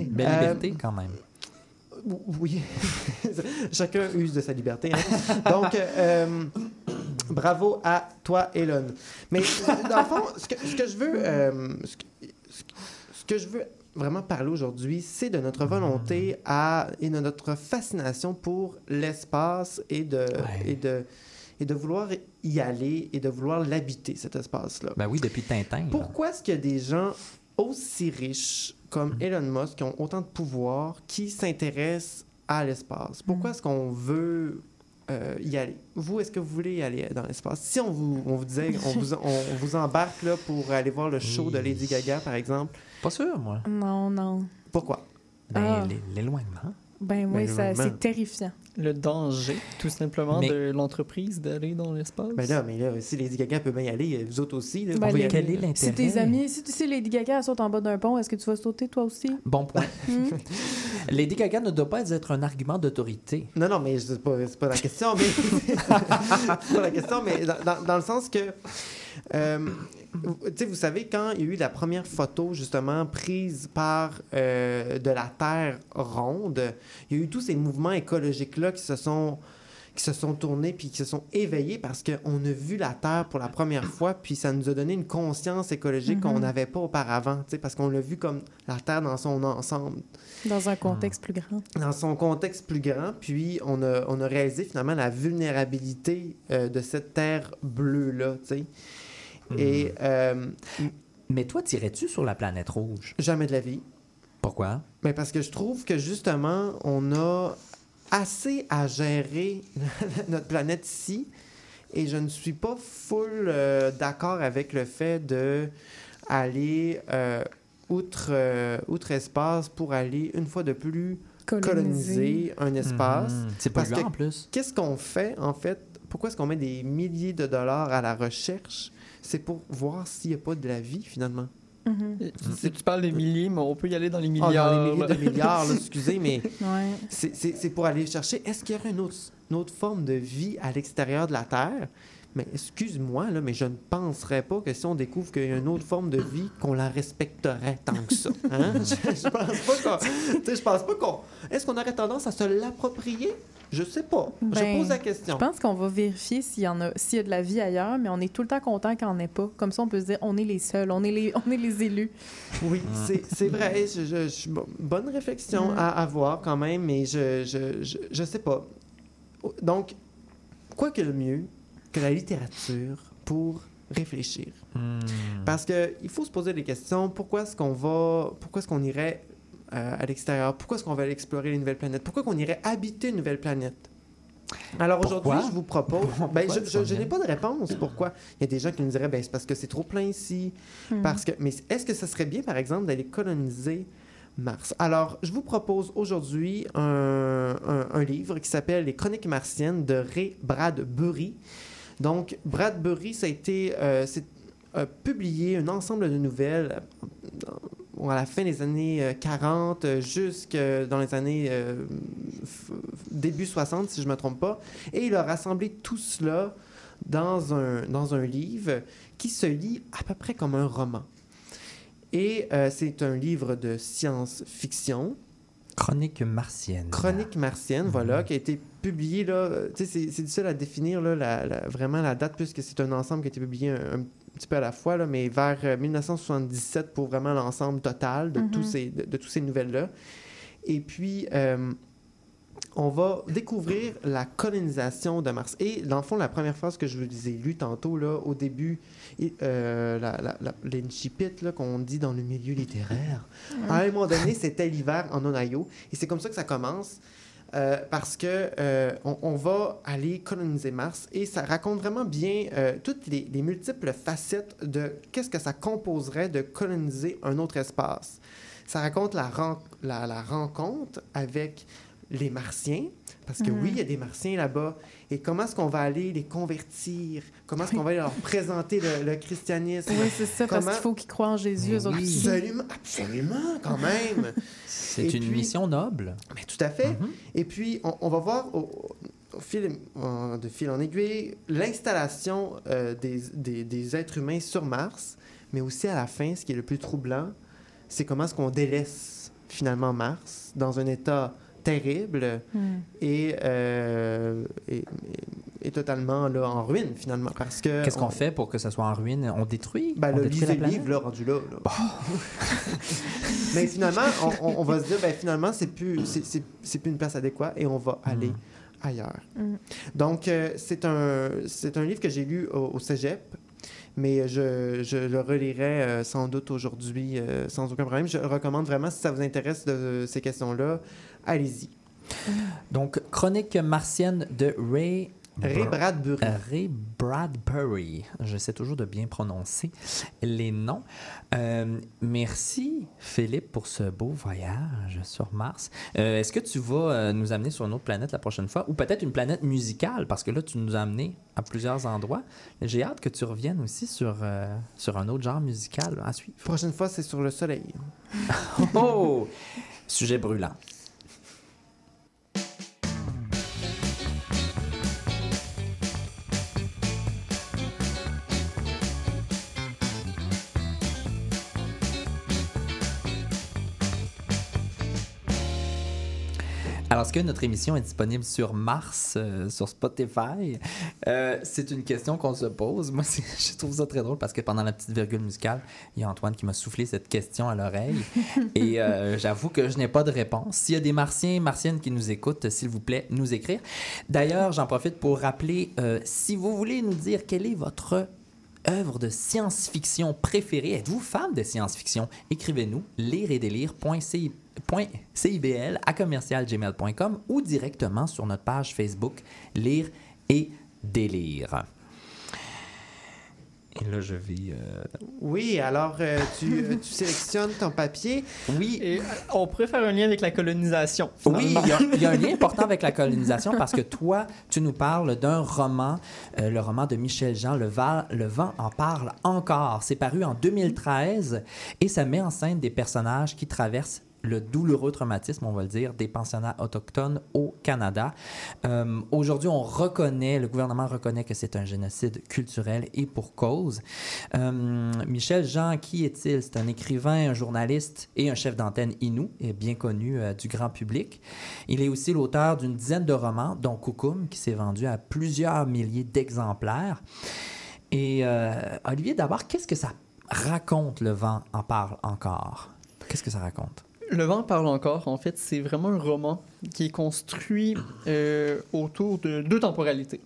Belle Euh, liberté quand même. oui, chacun use de sa liberté. hein. Donc, euh, bravo à toi, Elon. Mais dans le fond, ce que, ce que je veux, euh, ce, que, ce je veux vraiment parler aujourd'hui, c'est de notre volonté à et de notre fascination pour l'espace et de Ouais. et de et de vouloir y aller et de vouloir l'habiter cet espace-là. Ben oui, depuis Tintin. Pourquoi est-ce qu'il y a des gens aussi riches comme Elon Musk qui ont autant de pouvoir qui s'intéressent à l'espace? Pourquoi est-ce qu'on veut euh, y aller? Vous, est-ce que vous voulez y aller dans l'espace? Si on vous, on vous disait, on vous, on vous embarque là, pour aller voir le show de. Lady Gaga, par exemple, Pas sûr, moi. Non, non. pourquoi? Ben, Ah. l'é- l'éloignement. Ben oui, Ben, c'est terrifiant. Le danger, tout simplement, Mais- de l'entreprise d'aller dans l'espace. Ben là, mais là, si Lady Gaga peut bien y aller, vous autres aussi, là, Ben, y les- aller. Quel est l'intérêt? Si tes amis, si tu sais Lady Gaga saute en bas d'un pont, est-ce que tu vas sauter toi aussi? Bon point. Hmm? Lady Gaga ne doit pas être un argument d'autorité. Non, non, mais c'est pas, pas la question, mais. pas la question, mais dans, le sens que. euh, vous savez, quand il y a eu la première photo, justement, prise par euh, de la Terre ronde, il y a eu tous ces mouvements écologiques-là qui se sont qui se sont tournés puis qui se sont éveillés parce qu'on a vu la Terre pour la première fois puis ça nous a donné une conscience écologique qu'on Mhm. n'avait pas auparavant, tu sais, parce qu'on l'a vu comme la Terre dans son ensemble Dans un contexte plus grand. dans son contexte plus grand, puis on a, on a réalisé finalement la vulnérabilité euh, de cette terre bleue-là, tu sais. Et euh, Mais toi, tirais-tu sur la planète rouge? jamais de la vie. Pourquoi? Mais parce que je trouve que justement, on a assez à gérer notre planète ici, et je ne suis pas full euh, d'accord avec le fait de aller euh, outre, euh, outre espace pour aller une fois de plus coloniser un espace. Mhm. C'est Parce polluant que- en plus. Qu'est-ce qu'on fait, en fait? Pourquoi est-ce qu'on met des milliers de dollars à la recherche? C'est pour voir s'il n'y a pas de la vie, finalement. Mhm. Si tu parles des milliers, mais on peut y aller dans les milliards. dans les milliers de milliards, là, excusez, mais Ouais. c'est- pour aller chercher, est-ce qu'il y aurait une autre, une autre forme de vie à l'extérieur de la Terre? Mais excuse-moi, là, mais je ne penserais pas que si on découvre qu'il y a une autre forme de vie, qu'on la respecterait tant que ça. Hein? je, je pense pas qu'on... Je pense pas qu'on... Est-ce qu'on aurait tendance à se l'approprier? Je sais pas. je Ben, pose la question. Je pense qu'on va vérifier s'il y en a, s'il y a de la vie ailleurs, mais on est tout le temps content qu'il n'y en ait pas. Comme ça, on peut se dire, on est les seuls, on est les, on est les élus. Oui, c'est c'est vrai. Je, je- je- bon, bonne réflexion Mm. à avoir quand même, mais je, je, je, je sais pas. Donc, quoi que le mieux que la littérature pour réfléchir. Hmm. Parce que il faut se poser des questions. Pourquoi est-ce qu'on va, pourquoi est-ce qu'on irait euh, à l'extérieur Pourquoi est-ce qu'on va aller explorer les nouvelles planètes? Pourquoi qu'on irait habiter une nouvelle planète? Alors aujourd'hui, je vous propose. Ben, je, je- je Sonia? n'ai pas de réponse. Pourquoi Il y a des gens qui nous diraient, ben, c'est parce que c'est trop plein ici. Hmm. Parce que, mais est-ce que ce serait bien, par exemple, d'aller coloniser Mars? Alors, je vous propose aujourd'hui un, un- un livre qui s'appelle Les Chroniques martiennes de Ray Bradbury. Donc, Bradbury, ça a été euh, c'est, euh, publié un ensemble de nouvelles euh, à la fin des années euh, 40 euh, jusque dans les années euh, début 60, si je ne me trompe pas. Et il a rassemblé tout cela dans un, dans un livre qui se lit à peu près comme un roman. Et euh, c'est un livre de science-fiction, Chronique martienne. Chronique martienne, voilà, qui a été publié, là, euh, c'est- c'est difficile à définir, là, la- la- vraiment la date, puisque c'est un ensemble qui a été publié un, un petit peu à la fois, là, mais vers euh, 1977 pour vraiment l'ensemble total de, Mhm. tous ces, de, de tous ces nouvelles-là. Et puis, euh, on va découvrir la colonisation de Mars. Et dans le fond, la première phrase que je vous ai lue tantôt, là, au début, euh, la, la, la, l'incipit, là, qu'on dit dans le milieu littéraire, à un moment donné, c'était l'hiver en Ohio. Et c'est comme ça que ça commence. Euh, parce que euh, on, va aller coloniser Mars et ça raconte vraiment bien euh, toutes les, les multiples facettes de qu'est-ce que ça composerait de coloniser un autre espace. Ça raconte la rencontre avec les Martiens, parce que Mhm. oui, il y a des Martiens là-bas, et comment est-ce qu'on va aller les convertir? Comment est-ce qu'on va aller leur présenter le, le christianisme? Oui, c'est ça, parce qu'il faut qu'ils croient en Jésus, oui. Absolument, absolument, quand même. C'est une puis- mission noble. Mais tout à fait. Mhm. Et puis, on, on va voir au, au fil, en- de fil en aiguille l'installation euh, des, des- des êtres humains sur Mars, mais aussi à la fin, ce qui est le plus troublant, c'est comment est-ce qu'on délaisse finalement Mars dans un état terrible Hmm. et, euh, et, et- et totalement là, en ruine finalement. Parce que Qu'est-ce qu'on on- fait pour que ça soit en ruine? On détruit? ben, on le détruit lisez la le livre, là, rendu là. là. Mais finalement, on, on- on va se dire, ben, finalement, c'est plus, c'est, c'est- c'est plus une place adéquate et on va aller Mhm. ailleurs. Mm. Donc, euh, c'est, un, c'est un livre que j'ai lu au, au cégep, mais je, je le relirai euh, sans doute aujourd'hui euh, sans aucun problème. Je le recommande vraiment, si ça vous intéresse de, ces questions-là, allez-y. Donc, Chronique martienne de Ray... Ray Bradbury. Euh, Ray Bradbury. J'essaie toujours de bien prononcer les noms. Euh, merci, Philippe, pour ce beau voyage sur Mars. Euh, Est-ce que tu vas nous amener sur une autre planète la prochaine fois? Ou peut-être une planète musicale? Parce que là, tu nous as amenés à plusieurs endroits. J'ai hâte que tu reviennes aussi sur, euh, sur un autre genre musical à suivre. Prochaine fois, c'est sur le soleil. Oh! Sujet brûlant. Alors, est-ce que notre émission est disponible sur Mars, euh, sur Spotify? Euh, c'est une question qu'on se pose. Moi, je trouve ça très drôle parce que pendant la petite virgule musicale, il y a Antoine qui m'a soufflé cette question à l'oreille. Et euh, j'avoue que je n'ai pas de réponse. S'il y a des Martiens, Martiennes qui nous écoutent, s'il vous plaît, nous écrire. D'ailleurs, j'en profite pour rappeler, si vous voulez nous dire quelle est votre œuvre de science-fiction préférée, êtes-vous fan de science-fiction? Écrivez-nous lire et .cibl à commercialgmail.com ou directement sur notre page Facebook Lire et délire. Et là, je vais. euh, Oui, alors euh, tu, euh, tu sélectionnes ton papier. Oui, Et on pourrait faire un lien avec la colonisation. Oui, il y, a, il y a un lien important avec la colonisation parce que toi, tu nous parles d'un roman, euh, le roman de Michel Jean, le, le vent en parle encore. C'est paru en 2013 et ça met en scène des personnages qui traversent le douloureux traumatisme, on va le dire, des pensionnats autochtones au Canada. Euh, Aujourd'hui, on reconnaît, le gouvernement reconnaît que c'est un génocide culturel et pour cause. Euh, Michel Jean, qui est-il? C'est un écrivain, un journaliste et un chef d'antenne inou, et bien connu euh, du grand public. Il est aussi l'auteur d'une dizaine de romans, dont Coucoum, qui s'est vendu à plusieurs milliers d'exemplaires. Et Olivier, d'abord, qu'est-ce que ça raconte, Le vent en parle encore? Qu'est-ce que ça raconte? Le vent parle encore. En fait, c'est vraiment un roman qui est construit euh, autour de deux temporalités.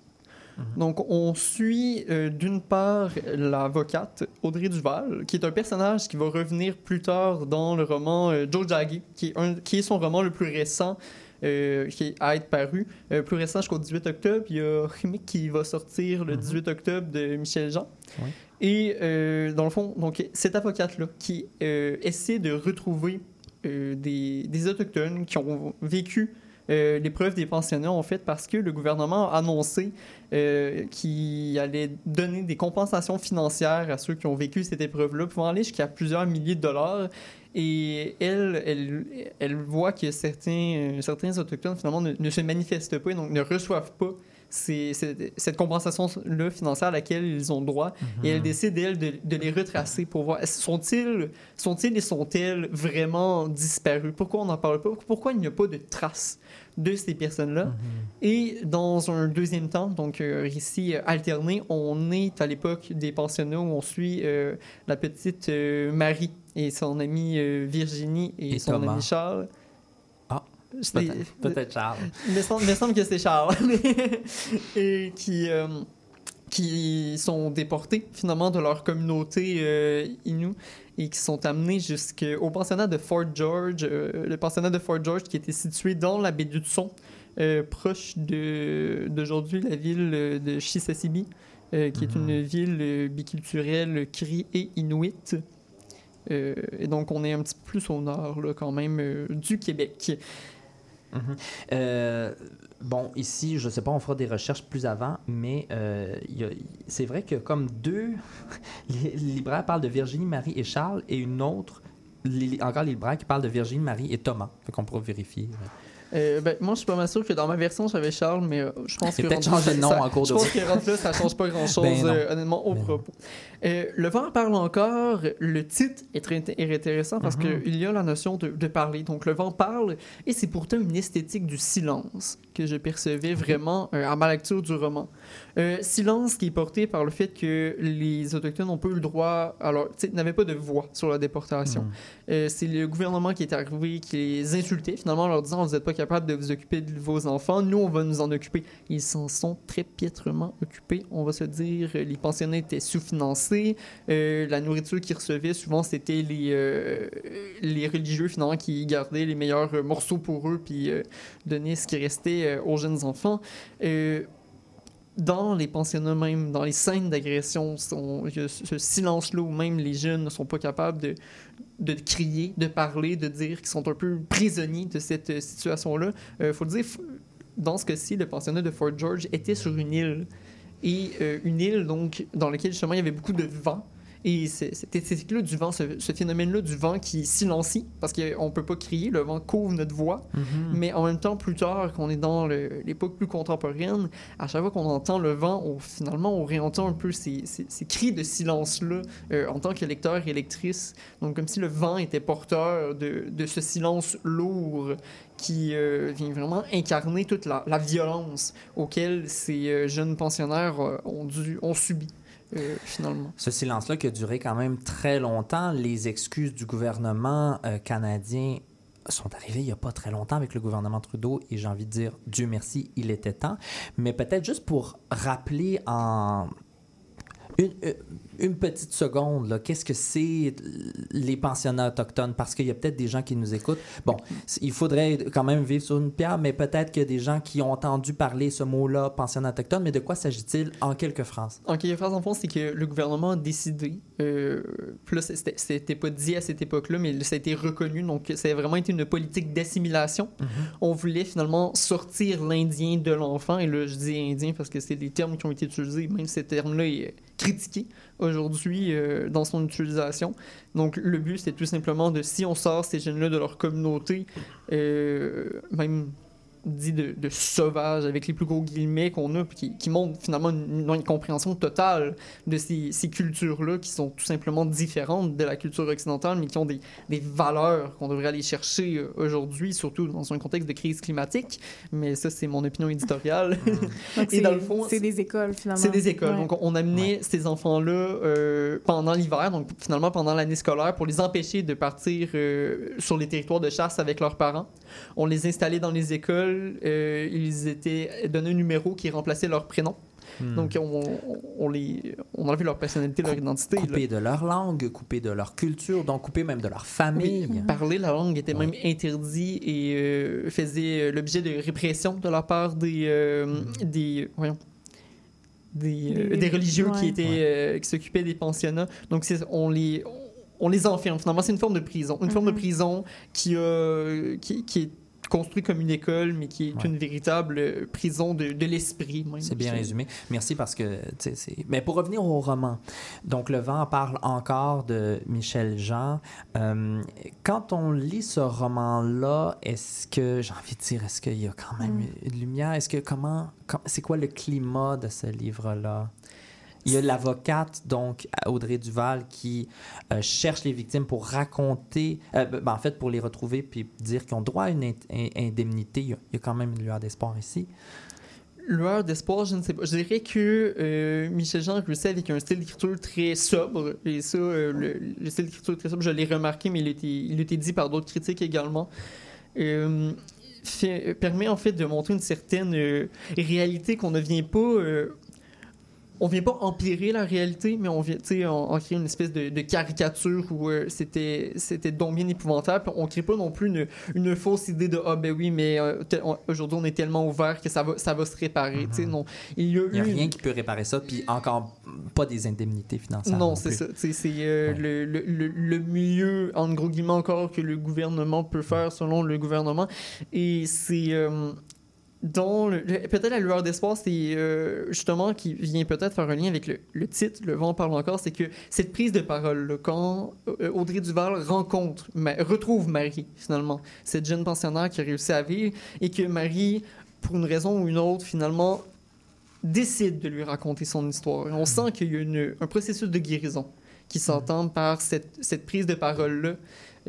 Donc, on suit euh, d'une part l'avocate Audrey Duval, qui est un personnage qui va revenir plus tard dans le roman euh, Joe Jaggi, qui est, un- qui est son roman le plus récent, euh, qui à être paru. Euh, plus récent jusqu'au 18 octobre. Il y a Chimique qui va sortir le 18 octobre de Michel Jean. Oui. Et euh, dans le fond, donc, cette avocate-là qui essaie de retrouver euh, des, des Autochtones qui ont vécu euh, l'épreuve des pensionnats, en fait, parce que le gouvernement a annoncé euh, qu'il allait donner des compensations financières à ceux qui ont vécu cette épreuve-là, pouvant aller jusqu'à plusieurs milliers de dollars. Et elle, elle, elle voit que certains, certains Autochtones, finalement, ne, ne se manifestent pas et donc ne reçoivent pas ces- cette, compensation-là financière à laquelle ils ont droit. Et elle décide, elle, de, de les retracer pour voir sont-ils sont-ils et sont-elles vraiment disparus? Pourquoi on n'en parle pas? Pourquoi il n'y a pas de traces de ces personnes-là? Et dans un deuxième temps, donc un récit euh, alterné, on est à l'époque des pensionnats où on suit euh, la petite euh, Marie et son amie euh, Virginie et, Et son Thomas. ami Charles. Peut-être peut-être Charles. Il me semble, il me semble que c'est Charles. et qui, euh, qui sont déportés finalement de leur communauté euh, Innu et qui sont amenés jusqu'au pensionnat de Fort George, euh, le pensionnat de Fort George qui était situé dans la baie du Tson, euh, proche d'aujourd'hui la ville de Chisasibi, qui est une ville biculturelle Cri et Inuit. Et donc on est un petit peu plus au nord là, quand même du Québec. Mhm. Euh, bon, ici, je sais pas, on fera des recherches plus avant, mais euh, c'est vrai que comme deux, les libraires parlent de Virginie, Marie et Charles, et une autre, encore les qui parlent de Virginie, Marie et Thomas. Fait qu'on pourra vérifier. Euh, ben, moi, je suis pas mal sûr que dans ma version, j'avais Charles, mais euh, je pense que. a peut-être changé de nom ça- en cours de Je pense que rendu là, ça change pas grand-chose, Ben euh, honnêtement, au Ben propos. Le vent parle encore. Le titre est très est intéressant parce Mhm. qu'il y a la notion de, de parler. Donc, le vent parle, et c'est pourtant une esthétique du silence que je percevais vraiment euh, à ma lecture du roman. Silence qui est porté par le fait que les Autochtones n'ont pas eu le droit, alors, tu sais, n'avaient pas de voix sur la déportation. Euh, c'est le gouvernement qui est arrivé, qui les insultait, finalement, en leur disant Vous n'êtes pas capable de vous occuper de vos enfants, nous, on va nous en occuper. Ils s'en sont très piètrement occupés, on va se dire. Les pensionnats étaient sous-financés. Euh, la nourriture qu'ils recevaient, souvent, c'était les, euh, les religieux, finalement, qui gardaient les meilleurs euh, morceaux pour eux, puis euh, donnaient ce qui restait euh, aux jeunes enfants. Euh, dans les pensionnats même, dans les scènes d'agression, ce ce silence-là où même les jeunes ne sont pas capables de, crier, de parler, de dire qu'ils sont un peu prisonniers de cette euh, situation-là. Il faut le dire, dans ce cas-ci, le pensionnat de Fort George était sur une île. Et euh, une île donc dans laquelle justement il y avait beaucoup de vent. Et c'est- cette esthétique-là du vent, ce, ce phénomène-là du vent qui silencie, parce qu'on ne peut pas crier, le vent couvre notre voix. Mhm. Mais en même temps, plus tard, qu'on est dans l'époque plus contemporaine, à chaque fois qu'on entend le vent, on- finalement, on réentend un peu ces, ces- ces cris de silence-là euh, en tant que lecteur et lectrice. Donc, comme si le vent était porteur de, de ce silence lourd qui euh, vient vraiment incarner toute la, la violence auquel ces euh, jeunes pensionnaires ont, dû, ont subi, euh. Ce silence-là qui a duré quand même très longtemps, les excuses du gouvernement euh, canadien sont arrivées il n'y a pas très longtemps avec le gouvernement Trudeau et j'ai envie de dire Dieu merci, il était temps. Mais peut-être juste pour rappeler en euh, une petite seconde, qu'est-ce que c'est les pensionnats autochtones? Parce qu'il y a peut-être des gens qui nous écoutent. Bon, il faudrait quand même vivre sur une pierre, mais peut-être qu'il y a des gens qui ont entendu parler ce mot-là, pensionnat autochtone, mais de quoi s'agit-il en quelques phrases? En quelques phrases, en fond, c'est que le gouvernement a décidé, euh, là, c'était- pas dit à cette époque-là, mais ça a été reconnu, donc ça a vraiment été une politique d'assimilation. On voulait finalement sortir l'Indien de l'enfant, et là, je dis Indien parce que c'est des termes qui ont été utilisés, même ce terme-là est critiqué aujourd'hui euh, dans son utilisation. Donc, le but, c'est tout simplement de, si on sort ces jeunes-là de leur communauté, euh, même dit de, de sauvage avec les plus gros guillemets qu'on a, puis qui, qui montrent finalement une, une incompréhension totale de ces, ces cultures-là qui sont tout simplement différentes de la culture occidentale, mais qui ont des, des valeurs qu'on devrait aller chercher euh, aujourd'hui, surtout dans un contexte de crise climatique. Mais ça, c'est mon opinion éditoriale. Donc, Et c'est- dans le fond, c'est des écoles, finalement. c'est des écoles. Ouais. Donc, on amenait ces enfants-là euh, pendant l'hiver, donc finalement pendant l'année scolaire, pour les empêcher de partir euh, sur les territoires de chasse avec leurs parents. On les installait dans les écoles. Euh, ils étaient donnés un numéro qui remplaçait leur prénom. Hmm. Donc, on, on, les, on enlevait leur personnalité, leur identité. là. coupés de leur langue, coupés de leur culture, donc coupés même de leur famille. Oui, parler la langue était même interdit et euh, faisait euh, l'objet de répression de la part des, euh, des, voyons, des, euh, Des- des religieux qui ouais. étaient euh, qui s'occupaient des pensionnats. Donc on les on les enferme. Finalement, c'est une forme de prison, une forme de Mhm. prison qui a qui, qui est construite comme une école, mais qui est Ouais. une véritable euh, prison de, de l'esprit. C'est bien résumé. Merci parce que. Mais pour revenir au roman, donc Le vent parle encore de Michel Jean. Euh, quand on lit ce roman-là, est-ce que, j'ai envie de dire, est-ce qu'il y a quand même Mm. une lumière? Est-ce que, comment, com- c'est quoi le climat de ce livre-là? Il y a l'avocate, donc Audrey Duval, qui euh, cherche les victimes pour raconter, euh, ben, en fait, pour les retrouver puis dire qu'ils ont droit à une in- in- indemnité. Il y, a, quand même une lueur d'espoir ici. Lueur d'espoir, je ne sais pas. Je dirais que euh, Michel Jean réussit avec un style d'écriture très sobre. Et ça, le, le style d'écriture très sobre, je l'ai remarqué, mais il a été, il été dit par d'autres critiques également. Permet en fait de montrer une certaine réalité qu'on ne vient pas. On vient pas empirer la réalité, mais on vient, tu sais, en, en créer une espèce de, de caricature où euh, c'était, c'était donc bien épouvantable. On crée pas non plus une, une fausse idée de ah ben oui, mais euh, on- aujourd'hui on est tellement ouvert que ça va, ça va se réparer. tu sais, non, il y a Il n'y a eu rien qui peut réparer ça, puis encore pas des indemnités financières. non, non c'est ça. C'est euh, Ouais. le, le, le, le mieux, en gros guillemets encore, que le gouvernement peut faire selon le gouvernement. Et c'est. Dont peut-être la lueur d'espoir, c'est euh, justement qui vient peut-être faire un lien avec le, titre, Le vent parle encore, c'est que cette prise de parole, quand euh, Audrey Duval rencontre, retrouve Marie, finalement, cette jeune pensionnaire qui a réussi à vivre, et que Marie, pour une raison ou une autre, finalement, décide de lui raconter son histoire. On sent qu'il y a une- un processus de guérison qui s'entend par cette, cette prise de parole-là,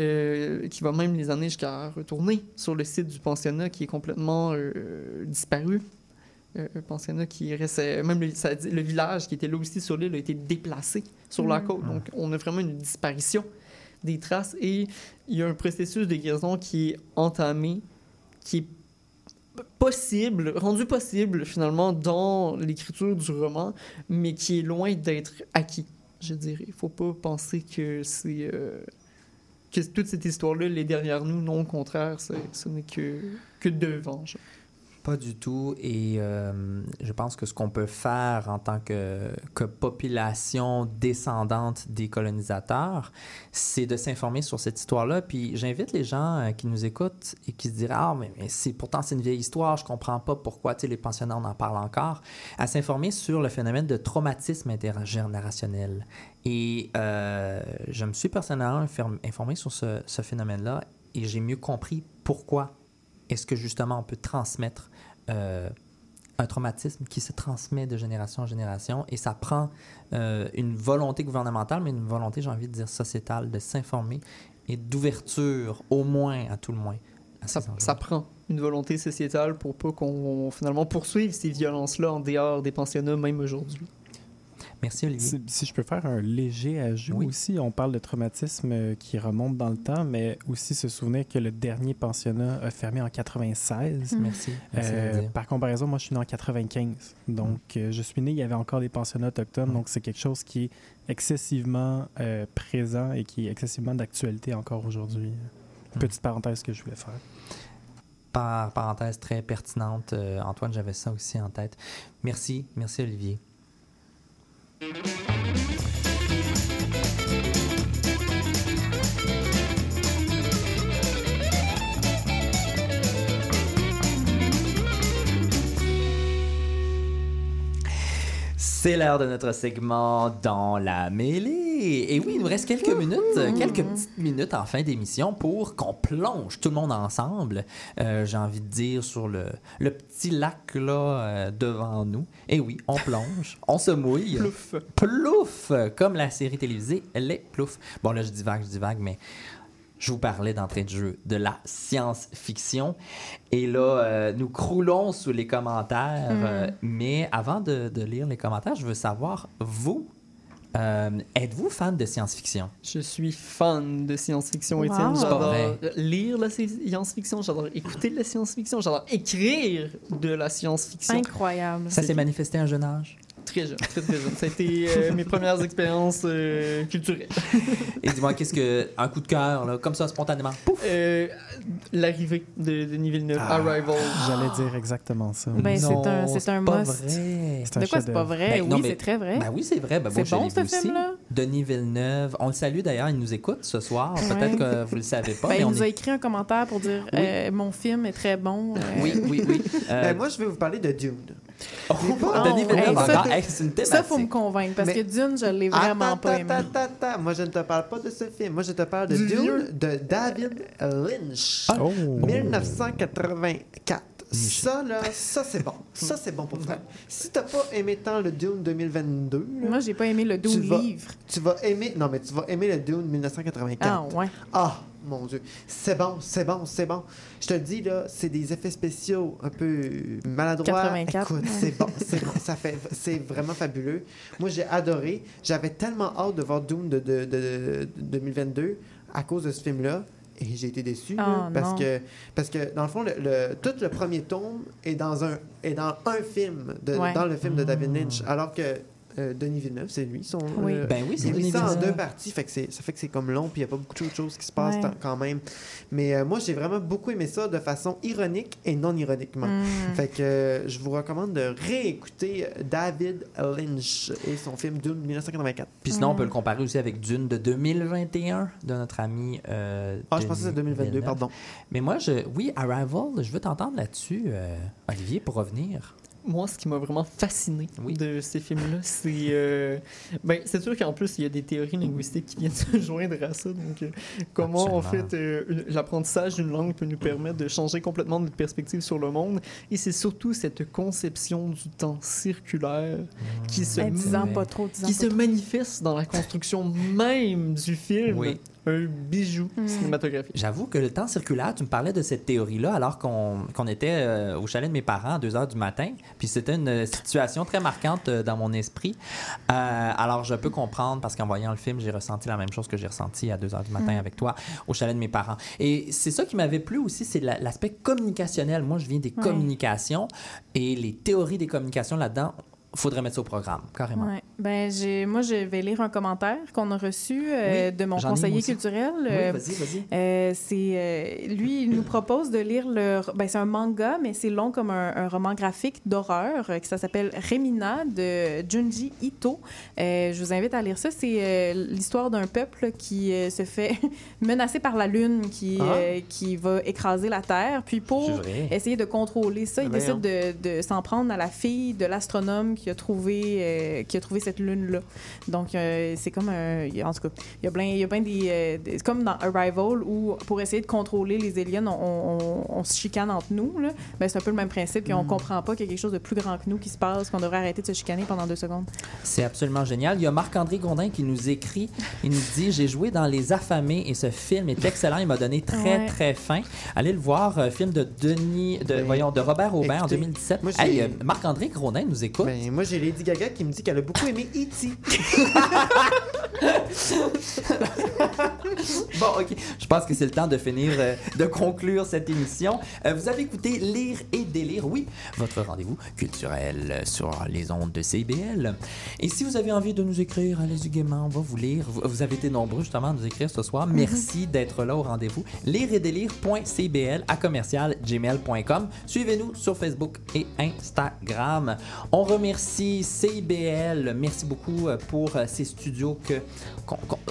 euh, qui va même les amener jusqu'à retourner sur le site du pensionnat qui est complètement euh, disparu. Euh, un pensionnat qui reste. euh, Même le, ça dit- le village qui était là aussi sur l'île a été déplacé sur la Mm. côte. Donc, on a vraiment une disparition des traces et il y a un processus de guérison qui est entamé, qui est possible, rendu possible finalement dans l'écriture du roman, mais qui est loin d'être acquis, je dirais. Il faut pas penser que c'est euh, que toute cette histoire-là, les derrière nous, non, au contraire, ce n'est que, que devant. genre. Pas du tout. Et euh, je pense que ce qu'on peut faire en tant que, que population descendante des colonisateurs, c'est de s'informer sur cette histoire-là. Puis j'invite les gens euh, qui nous écoutent et qui se diraient Ah, mais, c'est, pourtant, c'est une vieille histoire, je comprends pas pourquoi les pensionnaires en parlent encore, à s'informer sur le phénomène de traumatisme intergénérationnel. Et euh, je me suis personnellement inform- informé sur ce, ce phénomène-là et j'ai mieux compris pourquoi est-ce que justement on peut transmettre euh, un traumatisme qui se transmet de génération en génération? Et ça prend euh, une volonté gouvernementale, mais une volonté, j'ai envie de dire, sociétale, de s'informer et d'ouverture, au moins, à tout le moins. Ça, ça prend une volonté sociétale pour pas qu'on finalement poursuive ces violences-là en dehors des pensionnats, même aujourd'hui. Merci, Olivier. Si, si je peux faire un léger ajout Oui. aussi, on parle de traumatisme euh, qui remonte dans le temps, mais aussi se souvenir que le dernier pensionnat a fermé en 96. Merci. Merci Euh, par comparaison, moi, je suis né en 95. Donc, euh, je suis né, il y avait encore des pensionnats autochtones. Mm. Donc, c'est quelque chose qui est excessivement euh, présent et qui est excessivement d'actualité encore aujourd'hui. Mm. Petite parenthèse que je voulais faire. Par parenthèse très pertinente, euh, Antoine, j'avais ça aussi en tête. Merci, merci Olivier. Música C'est l'heure de notre segment dans la mêlée. Et oui, il nous reste quelques minutes, quelques petites minutes en fin d'émission pour qu'on plonge tout le monde ensemble, euh, j'ai envie de dire, sur le, le petit lac là euh, devant nous. Et oui, on plonge, on se mouille. Plouf! Plouf! Comme la série télévisée Les Plouf. Bon, là, je dis vague, je dis vague, mais je vous parlais d'entrée de jeu de la science-fiction. Et là, euh, nous croulons sous les commentaires. Mhm. euh, mais avant de, de lire les commentaires, je veux savoir, vous, euh, êtes-vous fan de science-fiction? Je suis fan de science-fiction, Wow. Étienne. Pas J'adore lire la science-fiction, j'adore écouter de la science-fiction, j'adore écrire de la science-fiction. Incroyable. Ça s'est manifesté à un jeune âge? Très jeune, très très jeune. Ça a été euh, mes premières expériences euh, culturelles. Et dis-moi, qu'est-ce que. Un coup de cœur, là, comme ça, spontanément? Pouf! Euh, L'arrivée de Denis Villeneuve, Ah. Arrival. J'allais dire exactement ça. Ben, c'est un- c'est un pas must. vrai. C'est un De quoi c'est pas vrai? Ben, oui, c'est très vrai. Ben oui, c'est vrai. Ben, C'est bon, ce film-là? Denis Villeneuve. On le salue d'ailleurs, il nous écoute ce soir. Ouais. Peut-être que vous le savez pas. Ben, mais il on nous a écrit un commentaire pour dire Oui. euh, mon film est très bon. euh, Oui, oui, oui. Euh, Ben, moi, je vais vous parler de Dune. Oh, pas- Denis Villeneuve hey, ça, encore. Hey, c'est une thématique. Ça, faut me convaincre parce Mais- que Dune, je l'ai vraiment Attends, pas aimé. attends, attends, attends. Moi, je ne te parle pas de ce film. Moi, je te parle de Du Dune de David Lynch. Oh! 1984. Ça, là, ça, c'est bon. Ça, c'est bon pour faire. Si t'as pas aimé tant le Dune 2022, là, Moi, j'ai pas aimé le Tu Dune vas- livre. tu vas aimer... Non, mais tu vas aimer le Dune 1984. Ah, ouais. Ah, mon Dieu. C'est bon, c'est bon, c'est bon. Je te le dis, là, c'est des effets spéciaux un peu maladroits. 84. Écoute, c'est bon, c'est bon. Ça fait, c'est vraiment fabuleux. Moi, j'ai adoré. J'avais tellement hâte de voir Doom de, de, de- de 2022 à cause de ce film-là. Et j'ai été déçu, Oh, là, parce non. que parce que dans le fond, le, le- tout le premier tome est dans un est dans un film, de, Ouais. dans le film de David Mm. Lynch, alors que euh, Denis Villeneuve, c'est lui, son. Oui. euh, Ben oui, c'est il Denis ça en Villeneuve. deux parties, fait que c'est, ça fait que c'est comme long, puis il n'y a pas beaucoup de choses qui se passent Ouais. quand même. Mais euh, moi, j'ai vraiment beaucoup aimé ça de façon ironique et non ironiquement. Mm. Fait que euh, je vous recommande de réécouter David Lynch et son film Dune 1984. Puis sinon, on Mm. peut le comparer aussi avec Dune de 2021 de notre ami. euh, Ah, je pensais que c'était 2022, Villeneuve. pardon. Mais moi, je, oui, Arrival, je veux t'entendre là-dessus, euh, Olivier, pour revenir. Moi, ce qui m'a vraiment fasciné Oui. de ces films-là, c'est. euh, ben, c'est sûr qu'en plus, il y a des théories linguistiques qui viennent se joindre à ça. Donc, euh, comment, en fait, euh, l'apprentissage d'une langue peut nous permettre de changer complètement notre perspective sur le monde. Et c'est surtout cette conception du temps circulaire qui se, Eh, pas trop, qui pas se trop. manifeste dans la construction même du film. Oui. Un bijou cinématographique. J'avoue que le temps circulaire, tu me parlais de cette théorie-là alors qu'on qu'on était euh, au chalet de mes parents à 2 heures du matin. Puis c'était une situation très marquante euh, dans mon esprit. Euh, alors je peux comprendre parce qu'en voyant le film, j'ai ressenti la même chose que j'ai ressenti à 2 heures du matin Mm. avec toi au chalet de mes parents. Et c'est ça qui m'avait plu aussi, c'est la- l'aspect communicationnel. Moi, je viens des Ouais. communications et les théories des communications là-dedans, faudrait mettre ça au programme, carrément. Ouais. Ben, j'ai, moi, je vais lire un commentaire qu'on a reçu euh, Oui, de mon conseiller culturel. Oui, Euh, vas-y, vas-y. euh, c'est lui, il nous propose de lire le. Ben, c'est un manga, mais c'est long comme un, un roman graphique d'horreur qui ça s'appelle Remina de Junji Ito. Je vous invite à lire ça. C'est l'histoire d'un peuple qui se fait menacer par la lune, qui Ah. qui va écraser la terre. Puis pour essayer de contrôler ça, il décide de, de s'en prendre à la fille de l'astronome qui a trouvé euh, qui a trouvé cette lune là. Donc euh, c'est comme un, a- en tout cas, il y a plein il y a plein des, euh, des- c'est comme dans Arrival où pour essayer de contrôler les aliens, on, on- on se chicane entre nous là. Ben, c'est un peu le même principe Mm. qu'on comprend pas qu'il y a quelque chose de plus grand que nous qui se passe, qu'on devrait arrêter de se chicaner pendant deux secondes. C'est absolument génial. Il y a Marc-André Gondin qui nous écrit. Il nous dit J'ai joué dans Les Affamés et ce film est excellent. Il m'a donné très, Ouais. très faim. Allez le voir. euh, film de Denis, de, Ben, voyons, de Robert Aubin en écoutez, 2017. moi, j'ai- Hey, euh, Marc-André Gondin nous écoute. Ben, moi, j'ai Lady Gaga qui me dit qu'elle a beaucoup aimé E.T. Bon, OK. Je pense que c'est le temps de finir, euh, de conclure cette émission. Euh, vous avez écouté Lire et délire, oui, votre rendez-vous culturel sur les ondes de CBL. Et si vous avez envie de nous écrire, allez-y gaiement, on va vous lire. Vous, vous avez été nombreux justement à nous écrire ce soir. Merci d'être là au rendez-vous. Lire et délire.cbl à commercial gmail.com. Suivez-nous sur Facebook et Instagram. On remercie CBL. Merci beaucoup euh, pour ces studios que,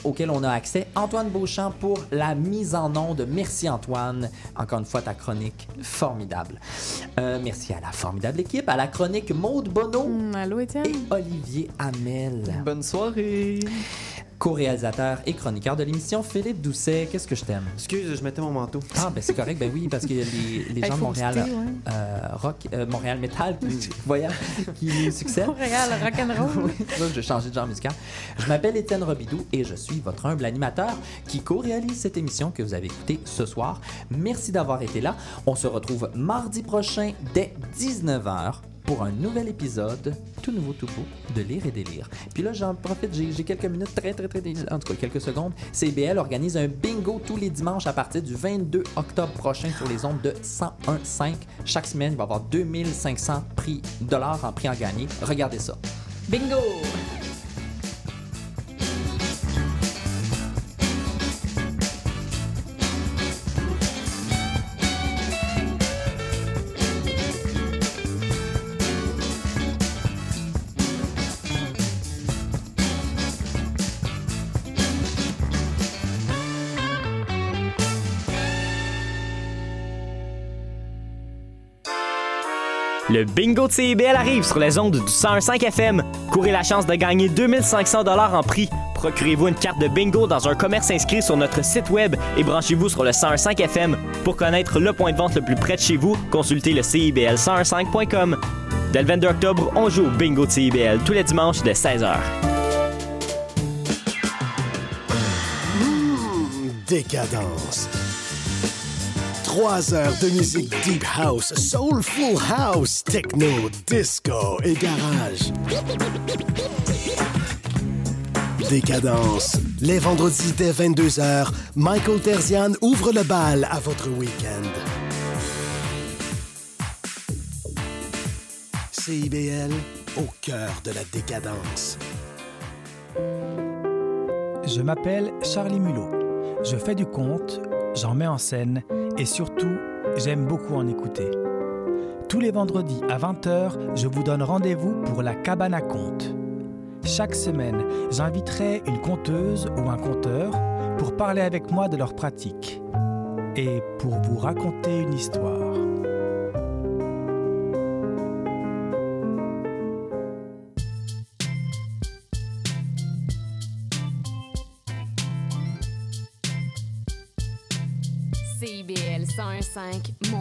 auxquels on a accès. Antoine Beauchamp pour la mise en onde. Merci Antoine. Encore une fois, ta chronique formidable. Euh, merci à la formidable équipe, à la chronique Maude Bonneau Hum, allô Étienne. et Olivier Hamel. Bonne soirée! Co-réalisateur et chroniqueur de l'émission, Philippe Doucet. Qu'est-ce que je t'aime? Excuse, je mettais mon manteau. Ah, ben c'est correct, ben oui, parce que les, les gens de Montréal ouais. euh, rock, euh, Montréal Metal, qui, voyons, qui nous succèdent. Montréal, rock'n'roll. Oui, là, je vais changer de genre musical. Je m'appelle Étienne Robidoux et je suis votre humble animateur qui co-réalise cette émission que vous avez écoutée ce soir. Merci d'avoir été là. On se retrouve mardi prochain dès 19h pour un nouvel épisode, tout nouveau, tout beau, de Lire et Délire. Puis là, j'en profite, j'ai quelques minutes, très, très, très, en tout cas quelques secondes. CBL organise un bingo tous les dimanches à partir du 22 octobre prochain sur les ondes de 101.5. Chaque semaine, il va y avoir 2500 prix, dollars en prix en gagné. Regardez ça. Bingo! Le bingo de CIBL arrive sur les ondes du 101.5 FM. Courez la chance de gagner 2500 dollars en prix. Procurez-vous une carte de bingo dans un commerce inscrit sur notre site web et branchez-vous sur le 101.5 FM. Pour connaître le point de vente le plus près de chez vous, consultez le CIBL1015.com. Dès le 22 octobre, on joue au bingo de CIBL tous les dimanches dès 16h. Décadence. Trois heures de musique deep house, soulful house, techno, disco et garage. Décadence Les vendredis dès 22h, Michael Terzian ouvre le bal à votre week-end. CIBL, au cœur de la décadence. Je m'appelle Charlie Mulot. Je fais du conte, j'en mets en scène et surtout, j'aime beaucoup en écouter. Tous les vendredis à 20h, je vous donne rendez-vous pour la cabane à contes. Chaque semaine, j'inviterai une conteuse ou un conteur pour parler avec moi de leur pratique et pour vous raconter une histoire. CIBL 101.5 Montréal.